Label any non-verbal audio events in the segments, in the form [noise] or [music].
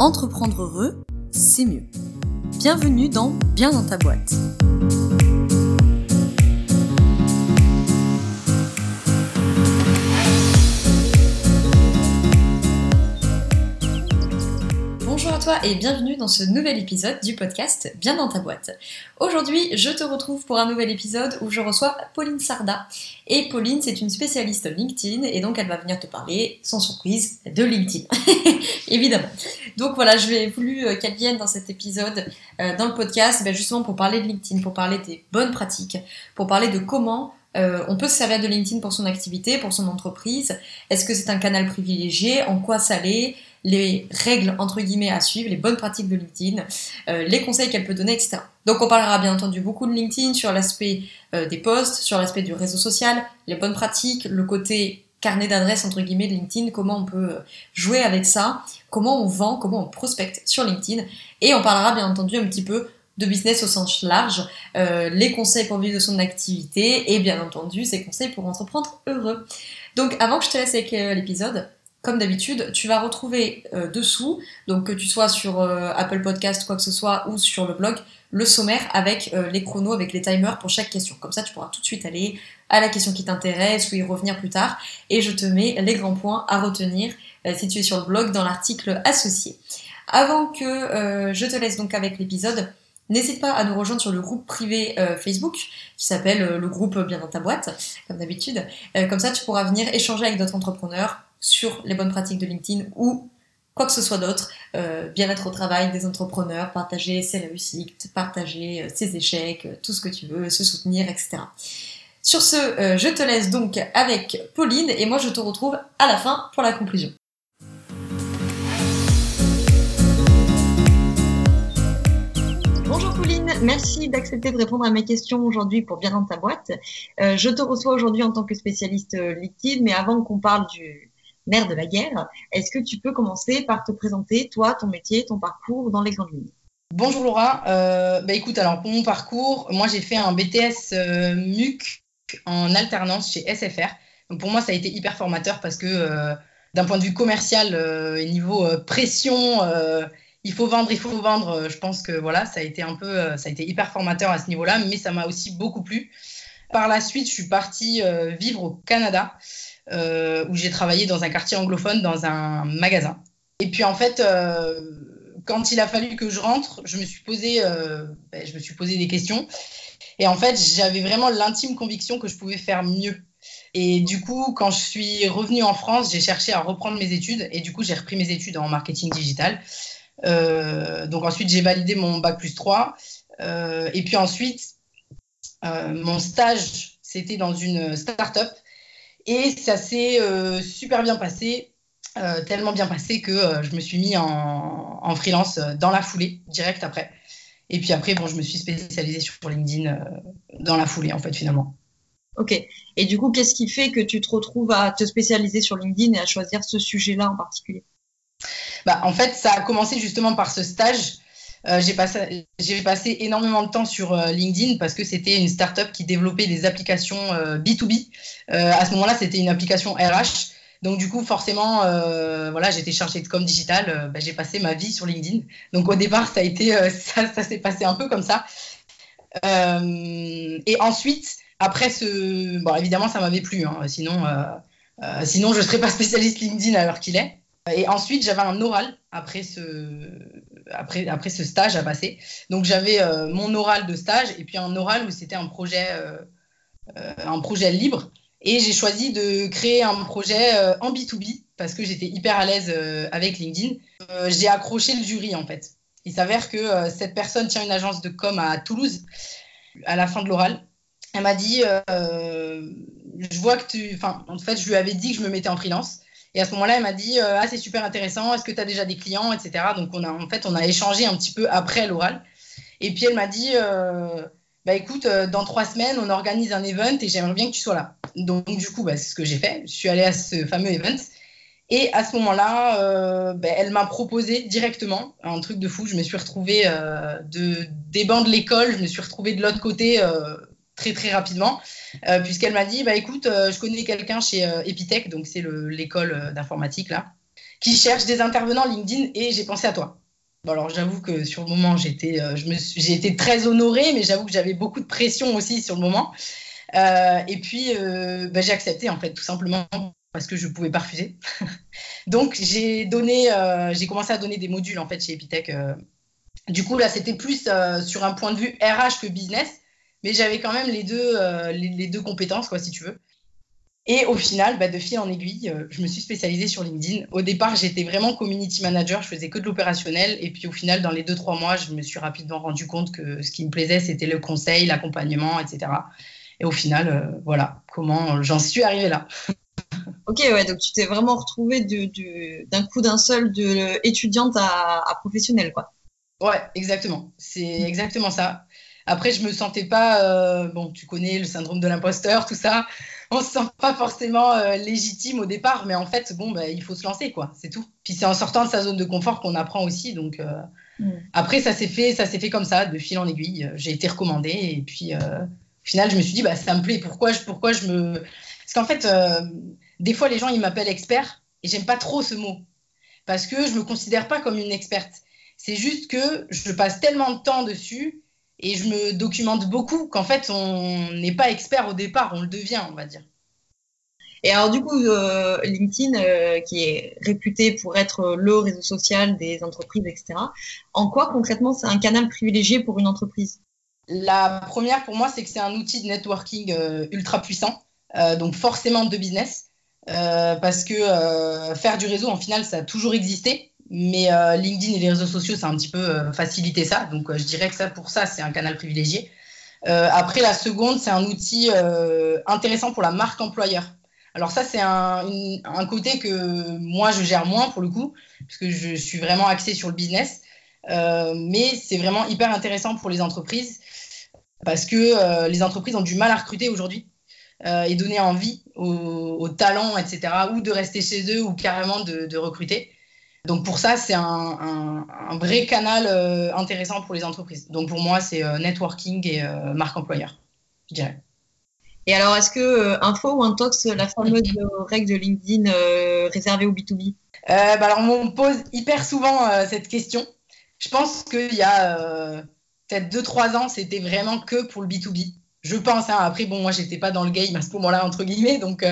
Entreprendre heureux, c'est mieux. Bienvenue dans Bien dans ta boîte. Bonjour à toi et bienvenue dans ce nouvel épisode du podcast Bien dans ta boîte. Aujourd'hui, je te retrouve pour un nouvel épisode où je reçois Pauline Sarda. Et Pauline, c'est une spécialiste LinkedIn et donc elle va venir te parler, sans surprise, de LinkedIn. [laughs] Évidemment. Donc voilà, je vais voulu euh, qu'elle vienne dans cet épisode, euh, dans le podcast, ben, justement pour parler de LinkedIn, pour parler des bonnes pratiques, pour parler de comment euh, on peut se servir de LinkedIn pour son activité, pour son entreprise. Est-ce que c'est un canal privilégié? En quoi ça l'est? Les règles entre guillemets à suivre, les bonnes pratiques de LinkedIn, les conseils qu'elle peut donner, etc. Donc on parlera bien entendu beaucoup de LinkedIn sur l'aspect des posts, sur l'aspect du réseau social, les bonnes pratiques, le côté carnet d'adresses entre guillemets de LinkedIn, comment on peut euh, jouer avec ça, comment on vend, comment on prospecte sur LinkedIn, et on parlera bien entendu un petit peu de business au sens large, les conseils pour vivre de son activité et bien entendu ses conseils pour entreprendre heureux. Donc avant que je te laisse avec l'épisode, comme d'habitude, tu vas retrouver euh, dessous, donc que tu sois sur euh, Apple Podcast, quoi que ce soit, ou sur le blog, le sommaire avec euh, les chronos, avec les timers pour chaque question. Comme ça, tu pourras tout de suite aller à la question qui t'intéresse ou y revenir plus tard. Et je te mets les grands points à retenir si tu es sur le blog dans l'article associé. Avant que je te laisse donc avec l'épisode, N'hésite pas à nous rejoindre sur le groupe privé Facebook qui s'appelle le groupe Bien dans ta boîte, comme d'habitude. comme ça, tu pourras venir échanger avec d'autres entrepreneurs, sur les bonnes pratiques de LinkedIn ou quoi que ce soit d'autre, euh, bien-être au travail des entrepreneurs, partager ses réussites, partager euh, ses échecs, euh, tout ce que tu veux, se soutenir, etc. Sur ce, je te laisse donc avec Pauline et moi je te retrouve à la fin pour la conclusion. Bonjour Pauline, merci d'accepter de répondre à mes questions aujourd'hui pour Bien dans ta boîte. je te reçois aujourd'hui en tant que spécialiste LinkedIn, mais avant qu'on parle du, mère de la guerre. Est-ce que tu peux commencer par te présenter, toi, ton métier, ton parcours dans les grandes lignes Bonjour Laura. Euh, bah écoute, alors pour mon parcours, moi j'ai fait un BTS euh, MUC en alternance chez SFR. Donc pour moi, ça a été hyper formateur parce que euh, d'un point de vue commercial et niveau pression, il faut vendre, il faut vendre. je pense que voilà, ça a été un peu, ça a été hyper formateur à ce niveau-là, mais ça m'a aussi beaucoup plu. Par la suite, je suis partie vivre au Canada. Euh, où j'ai travaillé dans un quartier anglophone, dans un magasin. Et puis en fait, euh, quand il a fallu que je rentre, je me suis posé, euh, ben, je me suis posé des questions. Et en fait, j'avais vraiment l'intime conviction que je pouvais faire mieux. Et du coup, quand je suis revenue en France, j'ai cherché à reprendre mes études. Et du coup, j'ai repris mes études en marketing digital. donc ensuite, j'ai validé mon bac plus 3. et puis ensuite, mon stage, c'était dans une start-up et ça s'est euh, super bien passé, euh, tellement bien passé que euh, je me suis mis en, freelance dans la foulée, direct après. Et puis après, bon, je me suis spécialisée sur LinkedIn dans la foulée, en fait, finalement. Ok. Et du coup, qu'est-ce qui fait que tu te retrouves à te spécialiser sur LinkedIn et à choisir ce sujet-là en particulier? Bah, En fait, ça a commencé justement par ce stage euh, j'ai passé, passé, énormément de temps sur euh, LinkedIn parce que c'était une startup qui développait des applications B2B. Euh, à ce moment-là, c'était une application RH. Donc du coup, forcément, voilà, j'étais chargée de com digital. Bah, j'ai passé ma vie sur LinkedIn. Donc au départ, ça a [laughs] ça, ça s'est passé un peu comme ça. et ensuite, après ce, bon, évidemment, ça m'avait plu. Hein. sinon, sinon, je serais pas spécialiste LinkedIn à l'heure qu'il est. Et ensuite, j'avais un oral après ce, après, après ce stage à passer. Donc, j'avais euh, mon oral de stage et puis un oral où c'était un projet, euh, euh, un projet libre. Et j'ai choisi de créer un projet en B2B parce que j'étais hyper à l'aise avec LinkedIn. j'ai accroché le jury en fait. Il s'avère que cette personne tient une agence de com à Toulouse. À la fin de l'oral, elle m'a dit Je vois que tu. Enfin, en fait, je lui avais dit que je me mettais en freelance. Et à ce moment-là, elle m'a dit euh, Ah, c'est super intéressant, est-ce que tu as déjà des clients, etc. Donc, on a, en fait, on a échangé un petit peu après l'oral. Et puis, elle m'a dit euh, Bah écoute, euh, dans trois semaines, on organise un event et j'aimerais bien que tu sois là. Donc, du coup, bah, c'est ce que j'ai fait. Je suis allée à ce fameux event. Et à ce moment-là, bah, elle m'a proposé directement un truc de fou. Je me suis retrouvée de, des bancs de l'école, je me suis retrouvée de l'autre côté très très rapidement, euh, puisqu'elle m'a dit bah écoute, euh, je connais quelqu'un chez euh, Epitech, donc c'est l'école d'informatique là, qui cherche des intervenants LinkedIn et j'ai pensé à toi. Alors j'avoue que sur le moment, j'étais, j'ai été très honorée, mais j'avoue que j'avais beaucoup de pression aussi sur le moment. Et puis, bah, j'ai accepté, en fait, tout simplement parce que je ne pouvais pas refuser. [laughs] Donc, j'ai donné, commencé à donner des modules, en fait, chez Epitech. Du coup, là, c'était plus sur un point de vue RH que business, mais j'avais quand même les deux, les, les, deux compétences, quoi, si tu veux. Et au final, bah, de fil en aiguille, euh, je me suis spécialisée sur LinkedIn. Au départ, j'étais vraiment community manager, je faisais que de l'opérationnel. Et puis au final, dans les deux, trois mois, je me suis rapidement rendu compte que ce qui me plaisait, c'était le conseil, l'accompagnement, etc. Et au final, euh, voilà comment j'en suis arrivée là. [laughs] Ok, ouais, donc tu t'es vraiment retrouvée d'un coup d'un seul de étudiante à, à professionnelle, quoi. Ouais, exactement. C'est exactement ça. Après, je me sentais pas, euh, bon, tu connais le syndrome de l'imposteur, tout ça on se sent pas forcément euh, légitime au départ, mais en fait, bon, bah, il faut se lancer, quoi, c'est tout. Puis c'est en sortant de sa zone de confort qu'on apprend aussi, donc euh, mm. après ça s'est fait, ça s'est fait comme ça, de fil en aiguille. J'ai été recommandée et puis au final, je me suis dit, bah ça me plaît. Pourquoi je, pourquoi je me, parce qu'en fait, des fois les gens ils m'appellent expert et j'aime pas trop ce mot parce que je me considère pas comme une experte. C'est juste que je passe tellement de temps dessus et je me documente beaucoup qu'en fait, on n'est pas expert au départ, on le devient, on va dire. Et alors du coup, euh, LinkedIn, euh, qui est réputé pour être le réseau social des entreprises, etc., en quoi concrètement c'est un canal privilégié pour une entreprise? La première pour moi, c'est que c'est un outil de networking euh, ultra puissant, donc forcément de business, parce que faire du réseau, en final, ça a toujours existé. Mais euh, LinkedIn et les réseaux sociaux, ça a un petit peu euh, facilité ça. Donc, euh, je dirais que ça, pour ça, c'est un canal privilégié. après, la seconde, c'est un outil intéressant pour la marque employeur. Alors ça, c'est un, côté que moi, je gère moins pour le coup, puisque je suis vraiment axée sur le business. mais c'est vraiment hyper intéressant pour les entreprises, parce que les entreprises ont du mal à recruter aujourd'hui. et donner envie aux, talents, etc., ou de rester chez eux, ou carrément de recruter. Donc pour ça, c'est un, vrai canal euh, intéressant pour les entreprises. Donc pour moi, c'est euh, networking et euh, marque employeur, je dirais. Et alors, est-ce que info ou intox, la fameuse règle de LinkedIn réservée au B2B bah Alors, on me pose hyper souvent cette question. Je pense qu'il y a peut-être 2-3 ans, c'était vraiment que pour le B2B. Je pense. Hein. Après, bon, moi, j'étais pas dans le game à ce moment-là, entre guillemets. Donc,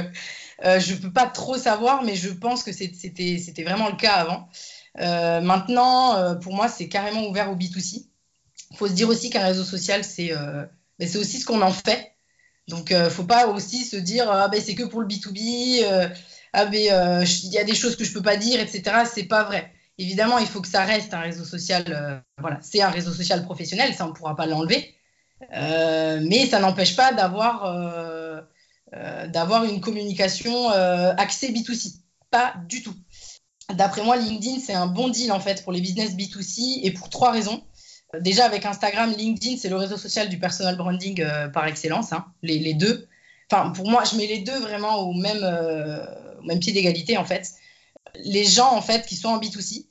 euh, je ne peux pas trop savoir, mais je pense que c'était vraiment le cas avant. Euh, maintenant, euh, pour moi, c'est carrément ouvert au B2C. Il faut se dire aussi qu'un réseau social, c'est ben, aussi ce qu'on en fait. Donc, il ne faut pas aussi se dire ah, ben, c'est que pour le B2B, ah, ben, il y a des choses que je ne peux pas dire, etc. C'est pas vrai. Évidemment, il faut que ça reste un réseau social. voilà, c'est un réseau social professionnel, ça, on ne pourra pas l'enlever. mais ça n'empêche pas d'avoir d'avoir une communication euh, axée B2C. Pas du tout. D'après moi, LinkedIn, c'est un bon deal en fait pour les business B2C et pour trois raisons. Euh, déjà, avec Instagram, LinkedIn, c'est le réseau social du personal branding par excellence, hein, les, deux. Enfin, pour moi, je mets les deux vraiment au même, au même pied d'égalité en fait. Les gens en fait qui sont en B2C,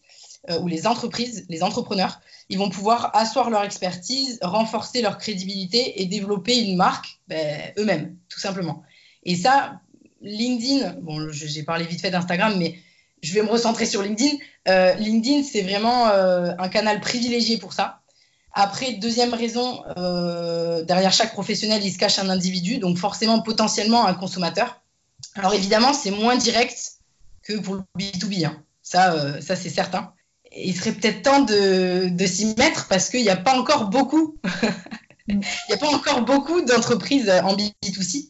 ou les entreprises, les entrepreneurs, ils vont pouvoir asseoir leur expertise, renforcer leur crédibilité et développer une marque ben, eux-mêmes, tout simplement. Et ça, LinkedIn, bon, j'ai parlé vite fait d'Instagram, mais je vais me recentrer sur LinkedIn. Euh, LinkedIn, c'est vraiment euh, un canal privilégié pour ça. Après, deuxième raison, euh, derrière chaque professionnel, il se cache un individu, donc forcément potentiellement un consommateur. Alors évidemment, c'est moins direct que pour le B2B, hein. ça, ça c'est certain. Il serait peut-être temps de, de s'y mettre parce qu'il n'y a pas encore beaucoup [laughs] Il n'y a pas encore beaucoup d'entreprises en B2C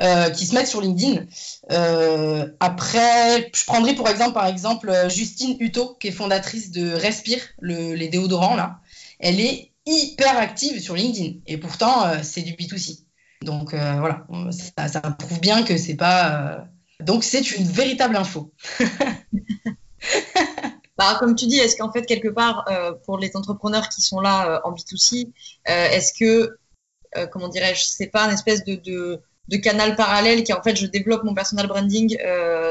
euh, qui se mettent sur LinkedIn. Euh, après, je prendrai pour exemple, Justine Hutto, qui est fondatrice de Respire, les déodorants là. Elle est hyper active sur LinkedIn et pourtant euh, c'est du B2C. Donc voilà, ça, ça, prouve bien que c'est pas. Donc c'est une véritable info. [laughs] Bah, comme tu dis, est-ce qu'en fait, quelque part, euh, pour les entrepreneurs qui sont là euh, en B2C, euh, est-ce que, comment dirais-je, c'est pas une espèce de, de, canal parallèle qui, en fait, je développe mon personal branding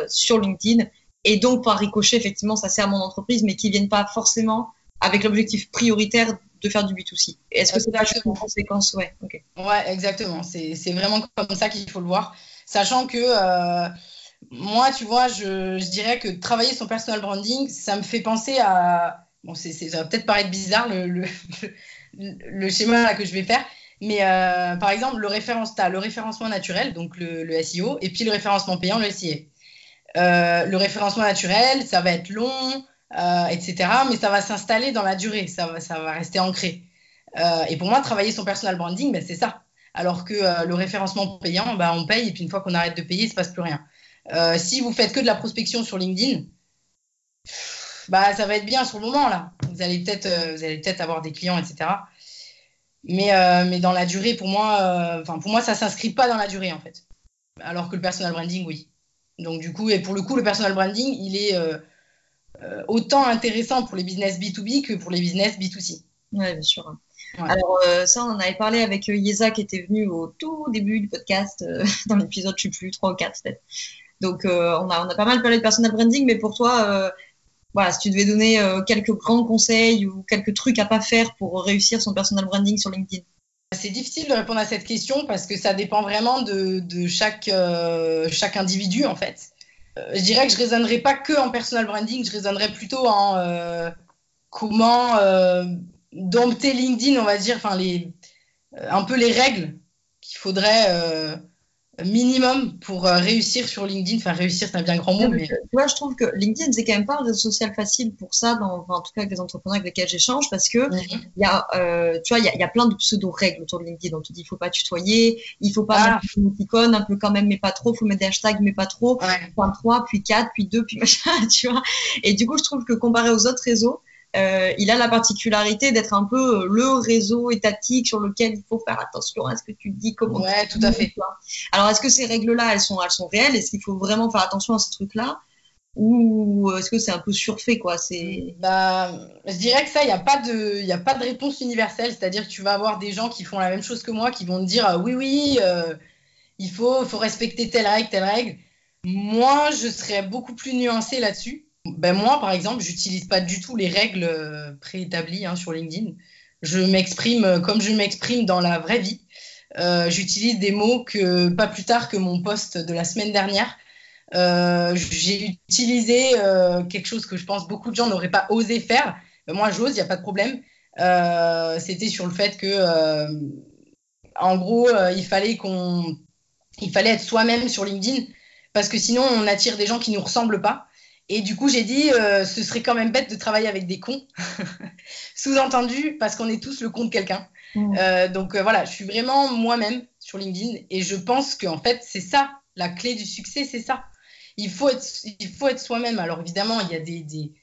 sur LinkedIn et donc, par ricochet, effectivement, ça sert à mon entreprise, mais qui ne viennent pas forcément avec l'objectif prioritaire de faire du B2C. Est-ce que c'est pas une conséquence? Ouais, ouais exactement. C'est vraiment comme ça qu'il faut le voir. Sachant que moi, tu vois, je, dirais que travailler son personal branding, ça me fait penser à. Bon, ça va peut-être paraître bizarre le, le, [laughs] schéma que je vais faire, mais euh, par exemple, le, as le référencement naturel, donc le, SEO, et puis le référencement payant, le SIA. Euh, le référencement naturel, ça va être long, euh, etc. Mais ça va s'installer dans la durée, ça va, ça va rester ancré. et pour moi, travailler son personal branding, ben, c'est ça. Alors que le référencement payant, ben, on paye, et puis une fois qu'on arrête de payer, il ne se passe plus rien. Si vous faites que de la prospection sur LinkedIn, bah, ça va être bien sur le moment là. Vous allez peut-être peut avoir des clients, etc. Mais, euh, mais dans la durée, pour moi, euh, enfin pour moi, ça s'inscrit pas dans la durée en fait. Alors que le personal branding, oui. Donc du coup, et pour le coup, le personal branding, il est euh, autant intéressant pour les business B2B que pour les business B2C. Oui, bien sûr. Alors ça, on en avait parlé avec Yeza qui était venu au tout début du podcast, [laughs] dans l'épisode, je ne sais plus, 3 ou 4 peut-être. Donc on, a, on a pas mal parlé de personal branding, mais pour toi, voilà, si tu devais donner euh, quelques grands conseils ou quelques trucs à pas faire pour réussir son personal branding sur LinkedIn c'est difficile de répondre à cette question parce que ça dépend vraiment de, chaque, euh, chaque individu en fait. Euh, je dirais que je raisonnerais pas que en personal branding, je raisonnerais plutôt en comment dompter LinkedIn, on va dire, enfin les, un peu les règles qu'il faudrait minimum pour euh, réussir sur LinkedIn. Enfin, réussir, c'est un bien grand mot, mais. Tu vois, je trouve que LinkedIn, c'est quand même pas un réseau social facile pour ça, dans, en tout cas avec les entrepreneurs avec lesquels j'échange, parce que mhm. il y a, euh, tu vois, il y a, y a, plein de pseudo-règles autour de LinkedIn. On te dit, il faut pas tutoyer, il faut pas ah. mettre une icône, un peu quand même, mais pas trop, faut mettre des hashtags, mais pas trop. Point 3, puis 4, puis 2, puis [laughs] machin, tu vois. Et du coup, je trouve que comparé aux autres réseaux, euh, il a la particularité d'être un peu euh, le réseau étatique sur lequel il faut faire attention à ce que tu dis, comment. Ouais, tout à fait. Alors, est-ce que ces règles-là, elles sont, elles sont réelles? Est-ce qu'il faut vraiment faire attention à ces trucs-là? Ou est-ce que c'est un peu surfait quoi? C'est bah je dirais que ça il n'y a pas de il a pas de réponse universelle. C'est-à-dire que tu vas avoir des gens qui font la même chose que moi qui vont te dire oui oui euh, il faut faut respecter telle règle telle règle. Moi je serais beaucoup plus nuancée là-dessus ben moi, par exemple, j'utilise pas du tout les règles euh, préétablies hein, sur LinkedIn. Je m'exprime euh, comme je m'exprime dans la vraie vie. Euh, j'utilise des mots que pas plus tard que mon post de la semaine dernière. j'ai utilisé quelque chose que je pense beaucoup de gens n'auraient pas osé faire. Ben moi, j'ose, il n'y a pas de problème. C'était sur le fait que, en gros, il fallait il fallait être soi-même sur LinkedIn parce que sinon, on attire des gens qui nous ressemblent pas. Et du coup, j'ai dit, euh, ce serait quand même bête de travailler avec des cons. [laughs] Sous-entendu, parce qu'on est tous le con de quelqu'un. Mm. Euh, donc euh, voilà, je suis vraiment moi-même sur LinkedIn et je pense qu'en fait, c'est ça, la clé du succès, c'est ça. Il faut être, il faut être soi-même. Alors évidemment, il y a des, des,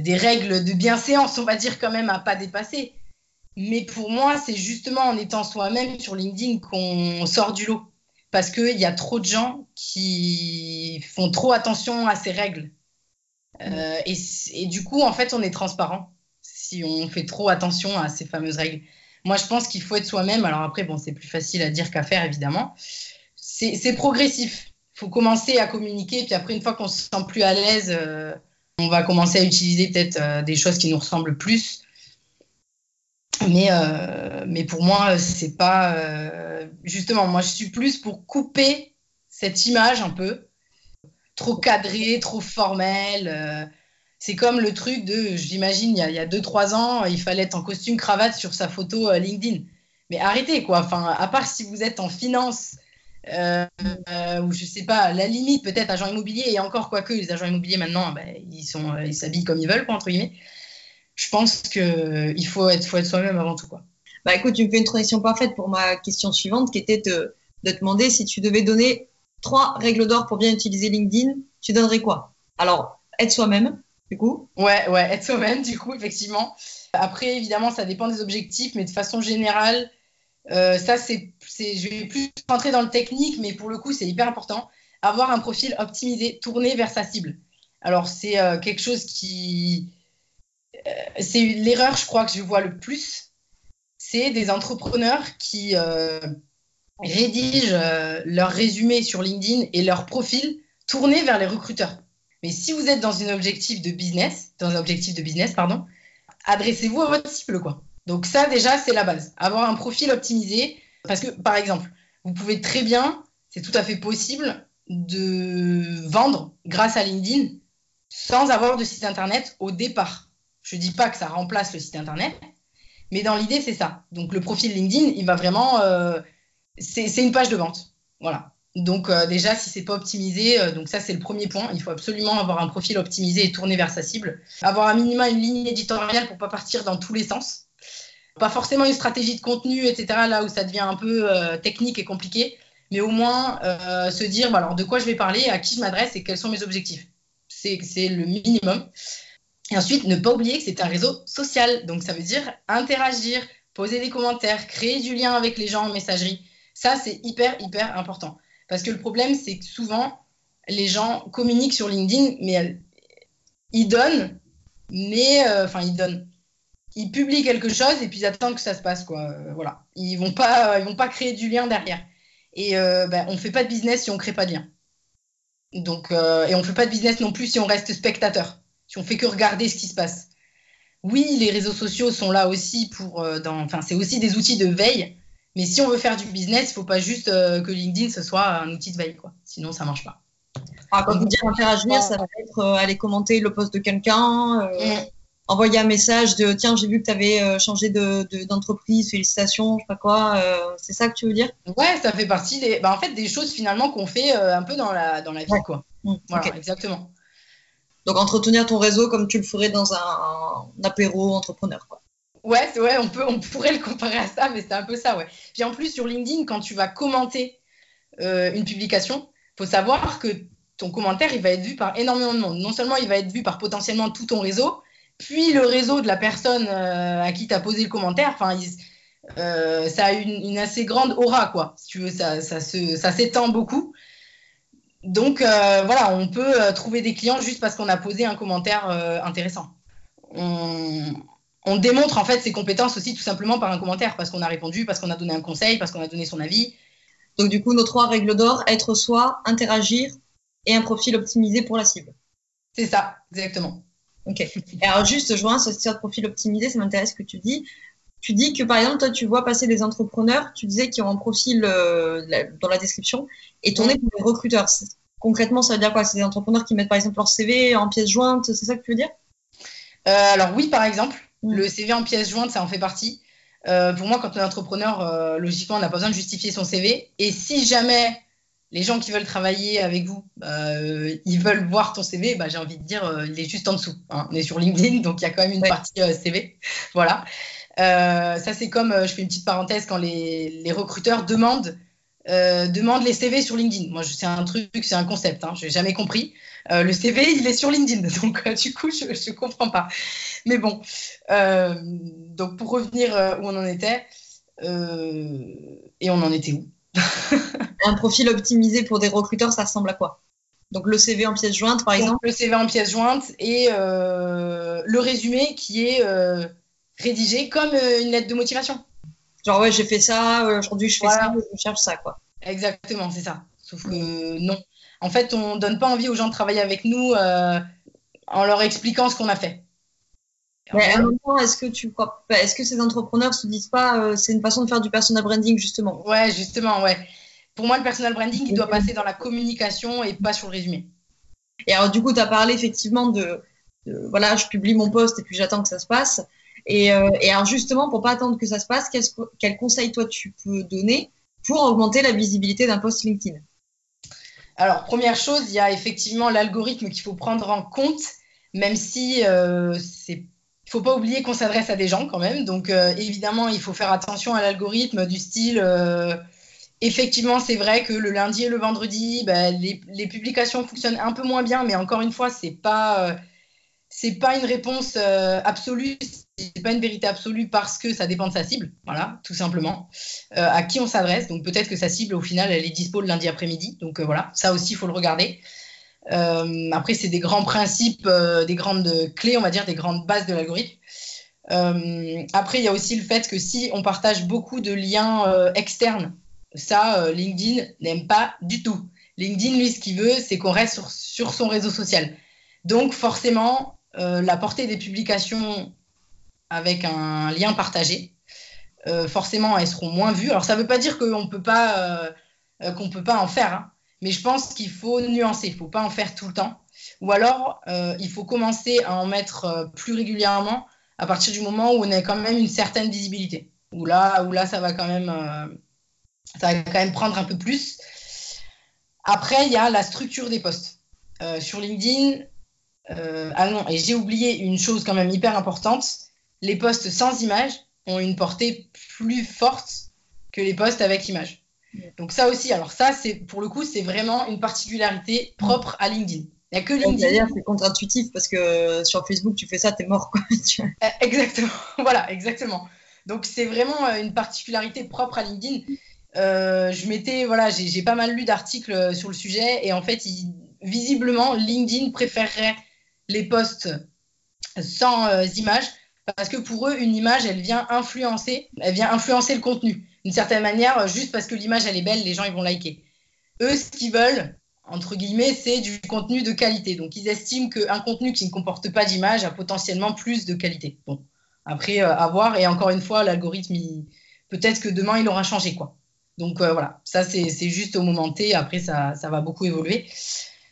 des, règles de bienséance, on va dire quand même, à pas dépasser. Mais pour moi, c'est justement en étant soi-même sur LinkedIn qu'on sort du lot. Parce qu'il y a trop de gens qui font trop attention à ces règles. Euh, et, du coup, en fait, on est transparent si on fait trop attention à ces fameuses règles. Moi, je pense qu'il faut être soi-même. Alors après, bon, c'est plus facile à dire qu'à faire, évidemment. C'est progressif. Il faut commencer à communiquer, puis après, une fois qu'on se sent plus à l'aise, euh, on va commencer à utiliser peut-être euh, des choses qui nous ressemblent plus. Mais, mais pour moi, c'est pas. justement, moi, je suis plus pour couper cette image un peu trop cadré, trop formel. Euh, c'est comme le truc de, j'imagine, il y a 2-3 ans, il fallait être en costume cravate sur sa photo euh, LinkedIn. Mais arrêtez, quoi. Enfin, à part si vous êtes en finance, euh, ou je sais pas, la limite, peut-être agent immobilier, et encore quoi que, les agents immobiliers maintenant, ben, ils sont, ils s'habillent comme ils veulent, quoi, entre guillemets. Je pense faut être, faut être soi-même avant tout, quoi. Bah écoute, tu me fais une transition parfaite pour ma question suivante, qui était de, de demander si tu devais donner trois règles d'or pour bien utiliser LinkedIn, tu donnerais quoi? Alors, être soi-même, du coup? Ouais, ouais, être soi-même, du coup, effectivement. Après, évidemment, ça dépend des objectifs, mais de façon générale, euh, ça, c'est, je vais plus rentrer dans le technique, mais pour le coup, c'est hyper important. Avoir un profil optimisé, tourné vers sa cible. Alors, c'est euh, quelque chose qui. Euh, c'est l'erreur, je crois, que je vois le plus. C'est des entrepreneurs qui rédigent euh, leur résumé sur LinkedIn et leur profil tourné vers les recruteurs. Mais si vous êtes dans un objectif de business, dans un objectif de business, pardon, adressez-vous à votre cible, quoi. Donc ça, déjà, c'est la base. Avoir un profil optimisé, parce que, par exemple, vous pouvez très bien, c'est tout à fait possible, de vendre grâce à LinkedIn sans avoir de site internet au départ. Je ne dis pas que ça remplace le site internet, mais dans l'idée, c'est ça. Donc le profil LinkedIn, il va vraiment. Euh, c'est une page de vente. Voilà. Donc euh, déjà, si c'est pas optimisé, euh, donc ça c'est le premier point. Il faut absolument avoir un profil optimisé et tourné vers sa cible. Avoir un minimum une ligne éditoriale pour pas partir dans tous les sens. Pas forcément une stratégie de contenu, etc. Là où ça devient un peu technique et compliqué, mais au moins se dire, alors de quoi je vais parler, à qui je m'adresse et quels sont mes objectifs. C'est le minimum. Et ensuite, ne pas oublier que c'est un réseau social. Donc, ça veut dire interagir, poser des commentaires, créer du lien avec les gens en messagerie. Ça, c'est hyper, hyper important. Parce que le problème, c'est que souvent, les gens communiquent sur LinkedIn, mais ils donnent, mais euh, enfin, ils donnent. Ils publient quelque chose et puis ils attendent que ça se passe, quoi. Euh, voilà. Ils vont pas, ils vont pas créer du lien derrière. Et euh, ben, on ne fait pas de business si on ne crée pas de lien. Donc, et on ne fait pas de business non plus si on reste spectateur si on fait que regarder ce qui se passe. Oui, les réseaux sociaux sont là aussi pour, euh, enfin, c'est aussi des outils de veille. Mais si on veut faire du business, il ne faut pas juste euh, que LinkedIn ce soit un outil de veille, quoi. Sinon, ça marche pas. Ah, quand vous dites interagir, ça va être euh, aller commenter le post de quelqu'un, mm. envoyer un message de tiens, j'ai vu que tu avais changé d'entreprise, félicitations, je sais pas quoi. c'est ça que tu veux dire? Ouais, ça fait partie des, bah, en fait, des choses finalement qu'on fait un peu dans la, dans la vie, quoi. Mm. Voilà, exactement. Donc entretenir ton réseau comme tu le ferais dans un, apéro entrepreneur. Quoi. Ouais, ouais, on, peut, on pourrait le comparer à ça, mais c'est un peu ça, ouais. Puis en plus, sur LinkedIn, quand tu vas commenter euh, une publication, il faut savoir que ton commentaire, il va être vu par énormément de monde. Non seulement il va être vu par potentiellement tout ton réseau, puis le réseau de la personne euh, à qui tu as posé le commentaire. Euh, ça a une, assez grande aura, quoi. Si tu veux, ça, ça s'étend beaucoup. Donc voilà, on peut trouver des clients juste parce qu'on a posé un commentaire intéressant. Démontre en fait ses compétences aussi tout simplement par un commentaire, parce qu'on a répondu, parce qu'on a donné un conseil, parce qu'on a donné son avis. Donc du coup, nos trois règles d'or, être soi, interagir et un profil optimisé pour la cible. C'est ça, exactement. Ok. alors juste, je vois ce de profil optimisé, ça m'intéresse ce que tu dis. Tu dis que par exemple, toi, tu vois passer des entrepreneurs, tu disais qu'ils ont un profil dans la description, et tourner pour les recruteurs. Concrètement, ça veut dire quoi? C'est des entrepreneurs qui mettent par exemple leur CV en pièce jointe, c'est ça que tu veux dire? Euh, Alors oui, par exemple, mm. le CV en pièce jointe, ça en fait partie. Euh, pour moi, quand on est entrepreneur, euh, logiquement, on n'a pas besoin de justifier son CV. Et si jamais les gens qui veulent travailler avec vous, ils veulent voir ton CV, bah, j'ai envie de dire, il est juste en dessous. Hein. On est sur LinkedIn, donc il y a quand même une partie CV. Voilà. ça, c'est comme, je fais une petite parenthèse, quand les, les recruteurs demandent euh, demande les CV sur LinkedIn. Moi, c'est un truc, c'est un concept, hein, je n'ai jamais compris. Euh, le CV, il est sur LinkedIn, [laughs] donc euh, du coup, je ne comprends pas. Mais bon, donc pour revenir où on en était, et on en était où? [laughs] Un profil optimisé pour des recruteurs, ça ressemble à quoi? Donc le CV en pièce jointe, par exemple? Le CV en pièce jointe et le résumé qui est rédigé comme une lettre de motivation. Genre, ouais, j'ai fait ça, euh, aujourd'hui je fais ça, je cherche ça, quoi. Exactement, c'est ça. Sauf que non. En fait, on donne pas envie aux gens de travailler avec nous euh, en leur expliquant ce qu'on a fait. Mais moment, est-ce que tu crois, est-ce que ces entrepreneurs se disent pas, euh, c'est une façon de faire du personal branding justement? Ouais, justement, ouais. Pour moi, le personal branding, il doit passer dans la communication et pas sur le résumé. Et alors, du coup, tu as parlé effectivement de, de, voilà, je publie mon poste et puis j'attends que ça se passe. Et, euh, et, alors justement, pour pas attendre que ça se passe, quel, quel conseil toi tu peux donner pour augmenter la visibilité d'un post LinkedIn? Alors première chose, il y a effectivement l'algorithme qu'il faut prendre en compte, même si euh, c'est il faut pas oublier qu'on s'adresse à des gens quand même. Donc euh, évidemment, il faut faire attention à l'algorithme du style. Euh, effectivement, c'est vrai que le lundi et le vendredi, bah, les, publications fonctionnent un peu moins bien, mais encore une fois, c'est pas pas une réponse absolue c'est pas une vérité absolue parce que ça dépend de sa cible, voilà, tout simplement. Euh, à qui on s'adresse, donc peut-être que sa cible, au final, elle est dispo le lundi après-midi, donc euh, voilà, ça aussi, il faut le regarder. Euh, après, c'est des grands principes, des grandes clés, on va dire, des grandes bases de l'algorithme. après, il y a aussi le fait que si on partage beaucoup de liens externes, ça, LinkedIn n'aime pas du tout. LinkedIn, lui, ce qu'il veut, c'est qu'on reste sur, sur, son réseau social. Donc, forcément, la portée des publications avec un lien partagé, euh, forcément elles seront moins vues. Alors ça ne veut pas dire qu'on peut pas euh, peut pas en faire, hein. mais je pense qu'il faut nuancer, il ne faut pas en faire tout le temps. Ou alors, euh, il faut commencer à en mettre plus régulièrement à partir du moment où on a quand même une certaine visibilité. Où là, où là ça, va quand même, ça va quand même prendre un peu plus. Après, il y a la structure des postes. sur LinkedIn, ah non, et j'ai oublié une chose quand même hyper importante, les postes sans image ont une portée plus forte que les postes avec image. Donc ça aussi, alors ça, c'est pour le coup, c'est vraiment une particularité propre à LinkedIn. Il n'y a que LinkedIn. c'est contre-intuitif parce que sur Facebook, tu fais ça, t'es mort. Quoi. [laughs] Euh, exactement. [laughs] voilà, exactement. Donc c'est vraiment euh, une particularité propre à LinkedIn. Euh, je m'étais, voilà, j'ai pas mal lu d'articles sur le sujet et en fait, visiblement, LinkedIn préférerait les posts sans images parce que pour eux, une image, elle vient influencer, le contenu d'une certaine manière, juste parce que l'image elle est belle, les gens ils vont liker. Eux, ce qu'ils veulent, entre guillemets, c'est du contenu de qualité. Donc ils estiment qu'un contenu qui ne comporte pas d'image a potentiellement plus de qualité. Bon, après, euh, à voir. Et encore une fois, l'algorithme, peut-être que demain il aura changé quoi. Donc euh, voilà, ça c'est juste au moment T. Après, ça, ça, va beaucoup évoluer.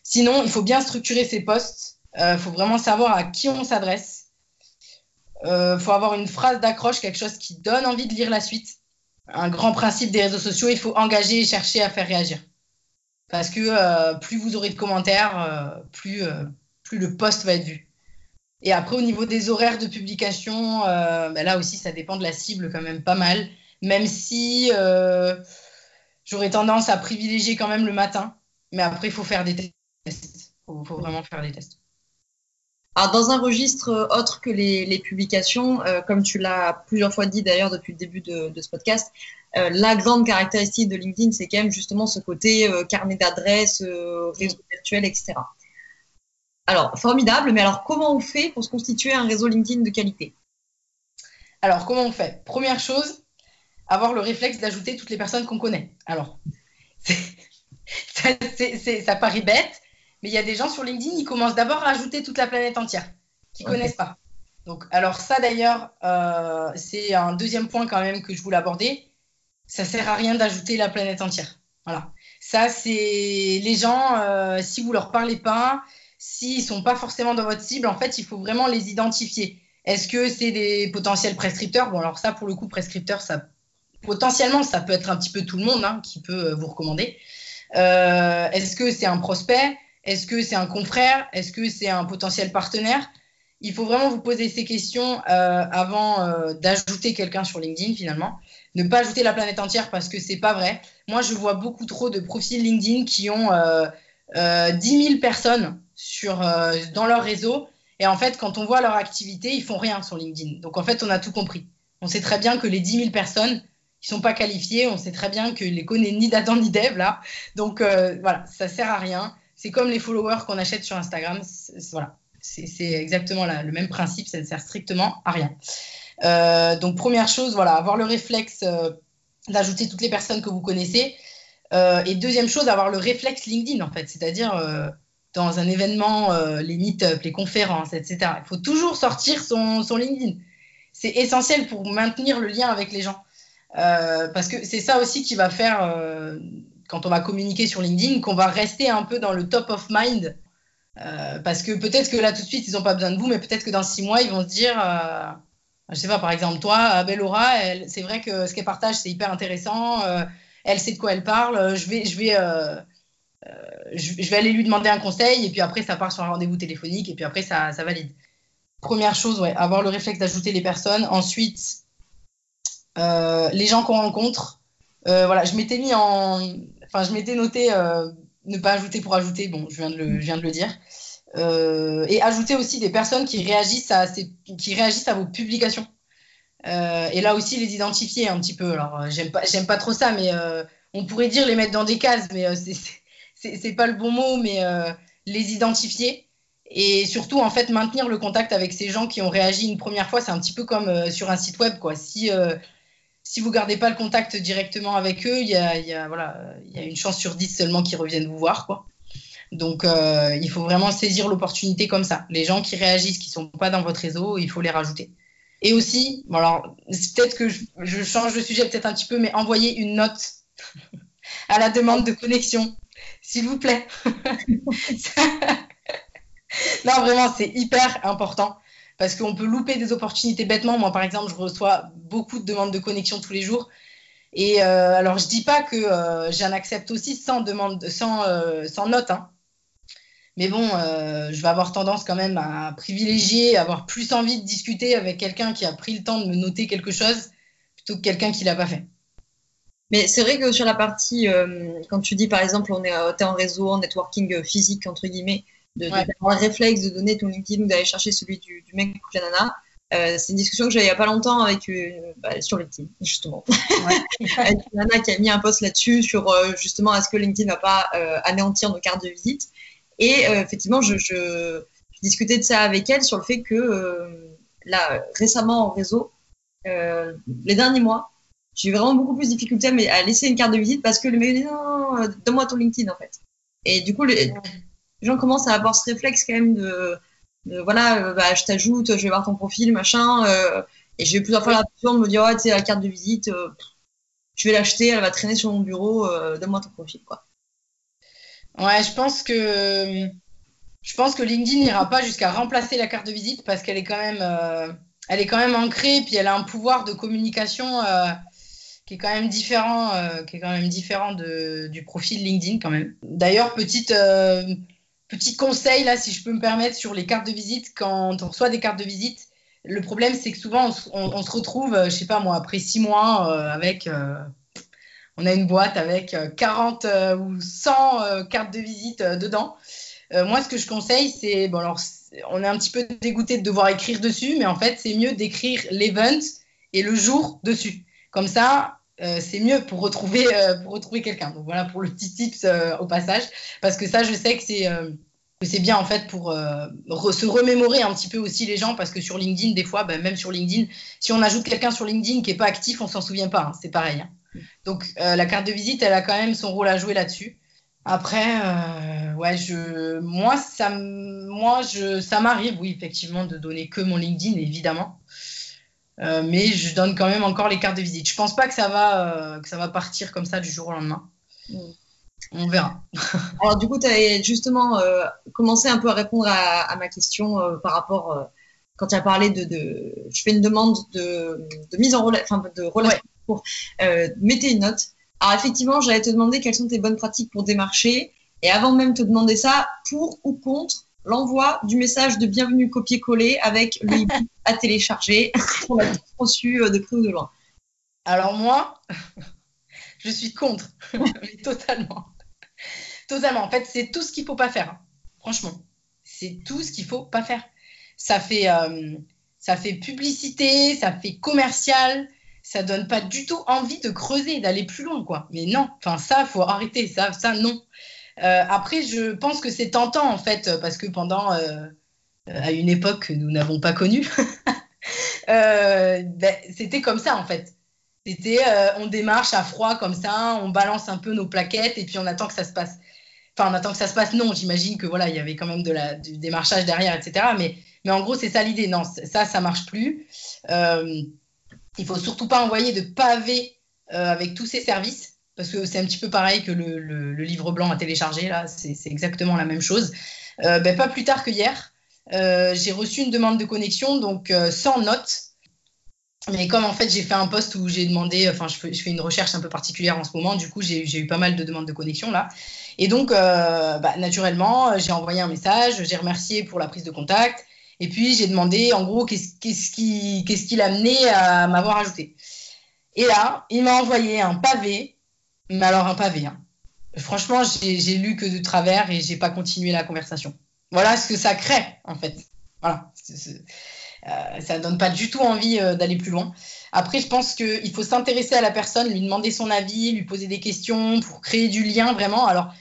Sinon, il faut bien structurer ses posts. Il euh, faut vraiment savoir à qui on s'adresse. Il faut avoir une phrase d'accroche, quelque chose qui donne envie de lire la suite un grand principe des réseaux sociaux, il faut engager et chercher à faire réagir. Parce que euh, plus vous aurez de commentaires, euh, plus, euh, plus le post va être vu. Et après, au niveau des horaires de publication, ben là aussi, ça dépend de la cible quand même pas mal. Même si j'aurais tendance à privilégier quand même le matin. Mais après, il faut faire des tests. Il faut vraiment faire des tests. Dans un registre euh, autre que les, publications, euh, comme tu l'as plusieurs fois dit d'ailleurs depuis le début de, ce podcast, euh, la grande caractéristique de LinkedIn, c'est quand même justement ce côté carnet d'adresses, réseau virtuel, etc. Alors, formidable, mais alors comment on fait pour se constituer un réseau LinkedIn de qualité? Alors, comment on fait? Première chose, avoir le réflexe d'ajouter toutes les personnes qu'on connaît. Alors, [laughs] ça paraît bête, mais il y a des gens sur LinkedIn, ils commencent d'abord à ajouter toute la planète entière, qui ne connaissent pas. Donc, alors ça d'ailleurs, euh, c'est un deuxième point quand même que je voulais aborder. Ça sert à rien d'ajouter la planète entière. Voilà. Ça, c'est les gens, euh, si vous leur parlez pas, s'ils sont pas forcément dans votre cible, en fait, il faut vraiment les identifier. Est-ce que c'est des potentiels prescripteurs? Bon, alors ça, pour le coup, prescripteur, ça potentiellement, ça peut être un petit peu tout le monde hein, qui peut euh, vous recommander. Est-ce que c'est un prospect? Est-ce que c'est un confrère? Est-ce que c'est un potentiel partenaire? Il faut vraiment vous poser ces questions euh, avant euh, d'ajouter quelqu'un sur LinkedIn finalement. Ne pas ajouter la planète entière parce que c'est pas vrai. Moi, je vois beaucoup trop de profils LinkedIn qui ont euh, 10 euh, 000 personnes sur, dans leur réseau. Et en fait, quand on voit leur activité, ils font rien sur LinkedIn. Donc en fait, on a tout compris. On sait très bien que les 10 000 personnes qui sont pas qualifiées, on sait très bien que les connaît ni d'Adam ni d'Eve là. Donc voilà, ça sert à rien. C'est comme les followers qu'on achète sur Instagram. voilà, c'est exactement le même principe. Ça ne sert strictement à rien. Euh, donc première chose, voilà, avoir le réflexe euh, d'ajouter toutes les personnes que vous connaissez. Euh, et deuxième chose, avoir le réflexe LinkedIn en fait, c'est-à-dire dans un événement, les meet-up, les conférences, etc. Il faut toujours sortir son, son LinkedIn. C'est essentiel pour maintenir le lien avec les gens. parce que c'est ça aussi qui va faire quand on va communiquer sur LinkedIn, qu'on va rester un peu dans le top of mind. Euh, parce que peut-être que là, tout de suite, ils n'ont pas besoin de vous, mais peut-être que dans six mois, ils vont se dire, euh, je sais pas, par exemple, toi, Laura, c'est vrai que ce qu'elle partage, c'est hyper intéressant. Euh, elle sait de quoi elle parle. Je vais, je vais, vais aller lui demander un conseil, et puis après, ça part sur un rendez-vous téléphonique, et puis après, ça, valide. Première chose, avoir le réflexe d'ajouter les personnes. Ensuite, les gens qu'on rencontre. voilà, je m'étais mis en, Enfin, je m'étais noté euh, ne pas ajouter pour ajouter. Bon, je viens de le, viens de le dire. Euh, et ajouter aussi des personnes qui réagissent à, qui réagissent à vos publications. Euh, et là aussi, les identifier un petit peu. Alors, j'aime pas, pas trop ça, mais on pourrait dire les mettre dans des cases, mais c'est pas le bon mot, mais les identifier et surtout en fait maintenir le contact avec ces gens qui ont réagi une première fois c'est un petit peu comme sur un site web quoi si si vous gardez pas le contact directement avec eux, il y a, y a une chance sur 10 seulement qu'ils reviennent vous voir. Quoi. Donc, euh, il faut vraiment saisir l'opportunité comme ça. Les gens qui réagissent, qui sont pas dans votre réseau, il faut les rajouter. Et aussi, bon alors, peut-être que je, change de sujet peut-être un petit peu, mais envoyer une note [laughs] à la demande de connexion. s'il vous plaît. [laughs] non, vraiment, c'est hyper important parce qu'on peut louper des opportunités bêtement. Moi, par exemple, je reçois beaucoup de demandes de connexion tous les jours. Et euh, alors, je dis pas que euh, j'en accepte aussi sans demande, sans, euh, sans note. Hein. Mais bon, je vais avoir tendance quand même à privilégier, avoir plus envie de discuter avec quelqu'un qui a pris le temps de me noter quelque chose plutôt que quelqu'un qui l'a pas fait. Mais c'est vrai que sur la partie, quand tu dis par exemple, on est, es en réseau, en networking physique, entre guillemets, de, ouais. un réflexe de donner ton LinkedIn ou d'aller chercher celui du, du mec ou la nana, euh, c'est une discussion que j'ai il n'y a pas longtemps avec euh, bah, sur LinkedIn, justement. Ouais. [laughs] avec une nana qui a mis un post là-dessus sur euh, justement est-ce que LinkedIn ne va pas anéantir nos cartes de visite. Et effectivement, je, je, discutais de ça avec elle sur le fait que là, récemment en réseau, les derniers mois, j'ai eu vraiment beaucoup plus de difficultés à, à, laisser une carte de visite parce que le mec dit non, donne-moi ton LinkedIn en fait. Et du coup, les, gens commencent à avoir ce réflexe quand même de euh, voilà, euh, bah, je t'ajoute, je vais voir ton profil, machin. Euh, et j'ai eu plusieurs fois l'impression de me dire, ouais, tu sais, la carte de visite, je vais l'acheter, elle va traîner sur mon bureau, donne-moi ton profil, quoi. Ouais, je pense que je pense que LinkedIn n'ira pas jusqu'à remplacer la carte de visite parce qu'elle est quand même elle est quand même ancrée puis elle a un pouvoir de communication qui est quand même différent qui est quand même différent de, du profil LinkedIn quand même. D'ailleurs, petite Petit conseil, là, si je peux me permettre, sur les cartes de visite, quand on reçoit des cartes de visite, le problème, c'est que souvent, on, se retrouve, euh, je sais pas moi, après six mois, euh, avec. Euh, on a une boîte avec 40 ou 100 cartes de visite dedans. moi, ce que je conseille, c'est. Bon, alors, on est un petit peu dégoûté de devoir écrire dessus, mais en fait, c'est mieux d'écrire l'event et le jour dessus. Comme ça, c'est mieux pour retrouver, pour retrouver quelqu'un. Donc voilà pour le petit tips au passage, parce que ça, je sais que c'est bien en fait pour euh, se remémorer un petit peu aussi les gens. Parce que sur LinkedIn des fois ben, même sur LinkedIn si on ajoute quelqu'un sur LinkedIn qui est pas actif on s'en souvient pas hein, c'est pareil hein. donc euh, la carte de visite elle a quand même son rôle à jouer là-dessus. Après euh, ouais je moi ça moi je ça m'arrive oui effectivement de donner que mon LinkedIn évidemment mais je donne quand même encore les cartes de visite je pense pas que ça va que ça va partir comme ça du jour au lendemain mm. On verra. [laughs] Alors, du coup, tu as justement euh, commencé un peu à répondre à, ma question euh, par rapport, euh, quand tu as parlé de, de, Je fais une demande de, de mise en relation, enfin, de relation pour mettre une note. Alors, effectivement, j'allais te demander quelles sont tes bonnes pratiques pour démarcher. Et avant même de te demander ça, pour ou contre l'envoi du message de bienvenue copier-coller avec le [laughs] à télécharger On a reçu de près ou de loin. Alors, moi, [laughs] je suis contre, [laughs] totalement. Totalement. En fait, c'est tout ce qu'il faut pas faire. Hein. Franchement, c'est tout ce qu'il faut pas faire. Ça fait, euh, ça fait publicité, ça fait commercial, ça donne pas du tout envie de creuser, d'aller plus loin, quoi. Mais non, enfin ça, faut arrêter, ça, ça non. Euh, après, je pense que c'est tentant en fait, parce que pendant, euh, à une époque que nous n'avons pas connue, [laughs] ben, c'était comme ça en fait. C'était, on démarche à froid comme ça, on balance un peu nos plaquettes et puis on attend que ça se passe. Enfin, on attend que ça se passe. Non, j'imagine que voilà, il y avait quand même de la, du démarchage derrière, etc. Mais, mais en gros, c'est ça l'idée. Non, ça, ça marche plus. Euh, il faut surtout pas envoyer de pavés euh, avec tous ces services parce que c'est un petit peu pareil que le, livre blanc à télécharger. Là, c'est exactement la même chose. Euh, ben, pas plus tard que hier, euh, j'ai reçu une demande de connexion, donc euh, sans note. Mais comme en fait j'ai fait un post où j'ai demandé, enfin je fais, une recherche un peu particulière en ce moment, du coup j'ai eu pas mal de demandes de connexion là. Et donc, bah, naturellement, j'ai envoyé un message, j'ai remercié pour la prise de contact. Et puis, j'ai demandé, en gros, qu'est-ce qui, qu'est-ce qui l'a amené à m'avoir ajouté. Et là, il m'a envoyé un pavé, mais alors un pavé. Hein. Franchement, j'ai lu que de travers et j'ai pas continué la conversation. Voilà ce que ça crée, en fait. Voilà. Euh, ça donne pas du tout envie euh, d'aller plus loin. Après, je pense qu'il faut s'intéresser à la personne, lui demander son avis, lui poser des questions pour créer du lien vraiment. Alors,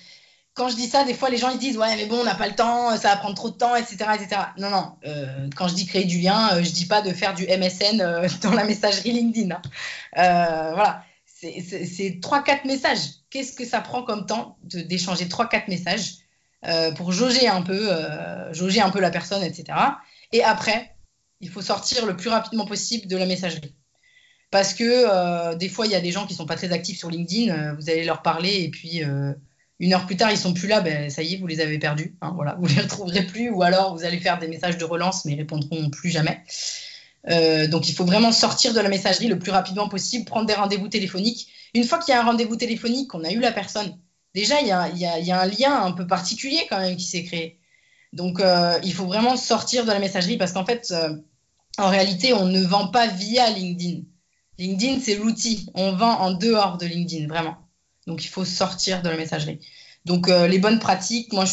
quand je dis ça, des fois, les gens ils disent ouais, mais bon, on n'a pas le temps, ça va prendre trop de temps, etc., etc. Non, non. Euh, quand je dis créer du lien, je dis pas de faire du MSN [laughs] dans la messagerie LinkedIn. Hein. Voilà, c'est trois, quatre messages. Qu'est-ce que ça prend comme temps d'échanger trois, quatre messages euh, pour jauger un peu, jauger un peu la personne, etc. Et après, il faut sortir le plus rapidement possible de la messagerie parce que des fois, il y a des gens qui sont pas très actifs sur LinkedIn. vous allez leur parler et puis Une heure plus tard, ils sont plus là, ben, ça y est, vous les avez perdus. Hein, voilà, vous les retrouverez plus, ou alors vous allez faire des messages de relance, mais ils répondront plus jamais. Euh, donc il faut vraiment sortir de la messagerie le plus rapidement possible, prendre des rendez-vous téléphoniques. Une fois qu'il y a un rendez-vous téléphonique, qu'on a eu la personne, déjà il y a, un lien un peu particulier quand même qui s'est créé. Donc euh, il faut vraiment sortir de la messagerie parce qu'en fait, euh, en réalité, on ne vend pas via LinkedIn. LinkedIn, c'est l'outil. On vend en dehors de LinkedIn, vraiment. Donc il faut sortir de la messagerie. Donc les bonnes pratiques, moi,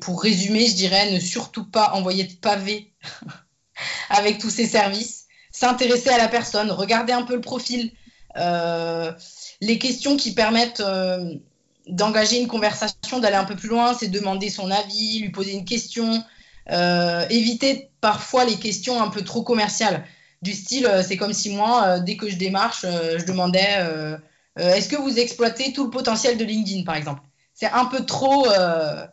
pour résumer, je dirais ne surtout pas envoyer de pavés avec tous ces services, s'intéresser à la personne, regarder un peu le profil, euh, les questions qui permettent euh, d'engager une conversation, d'aller un peu plus loin, c'est demander son avis, lui poser une question, euh, éviter parfois les questions un peu trop commerciales. Du style, c'est comme si moi, dès que je démarche, je demandais est-ce que vous exploitez tout le potentiel de LinkedIn, par exemple? C'est un peu trop. Euh,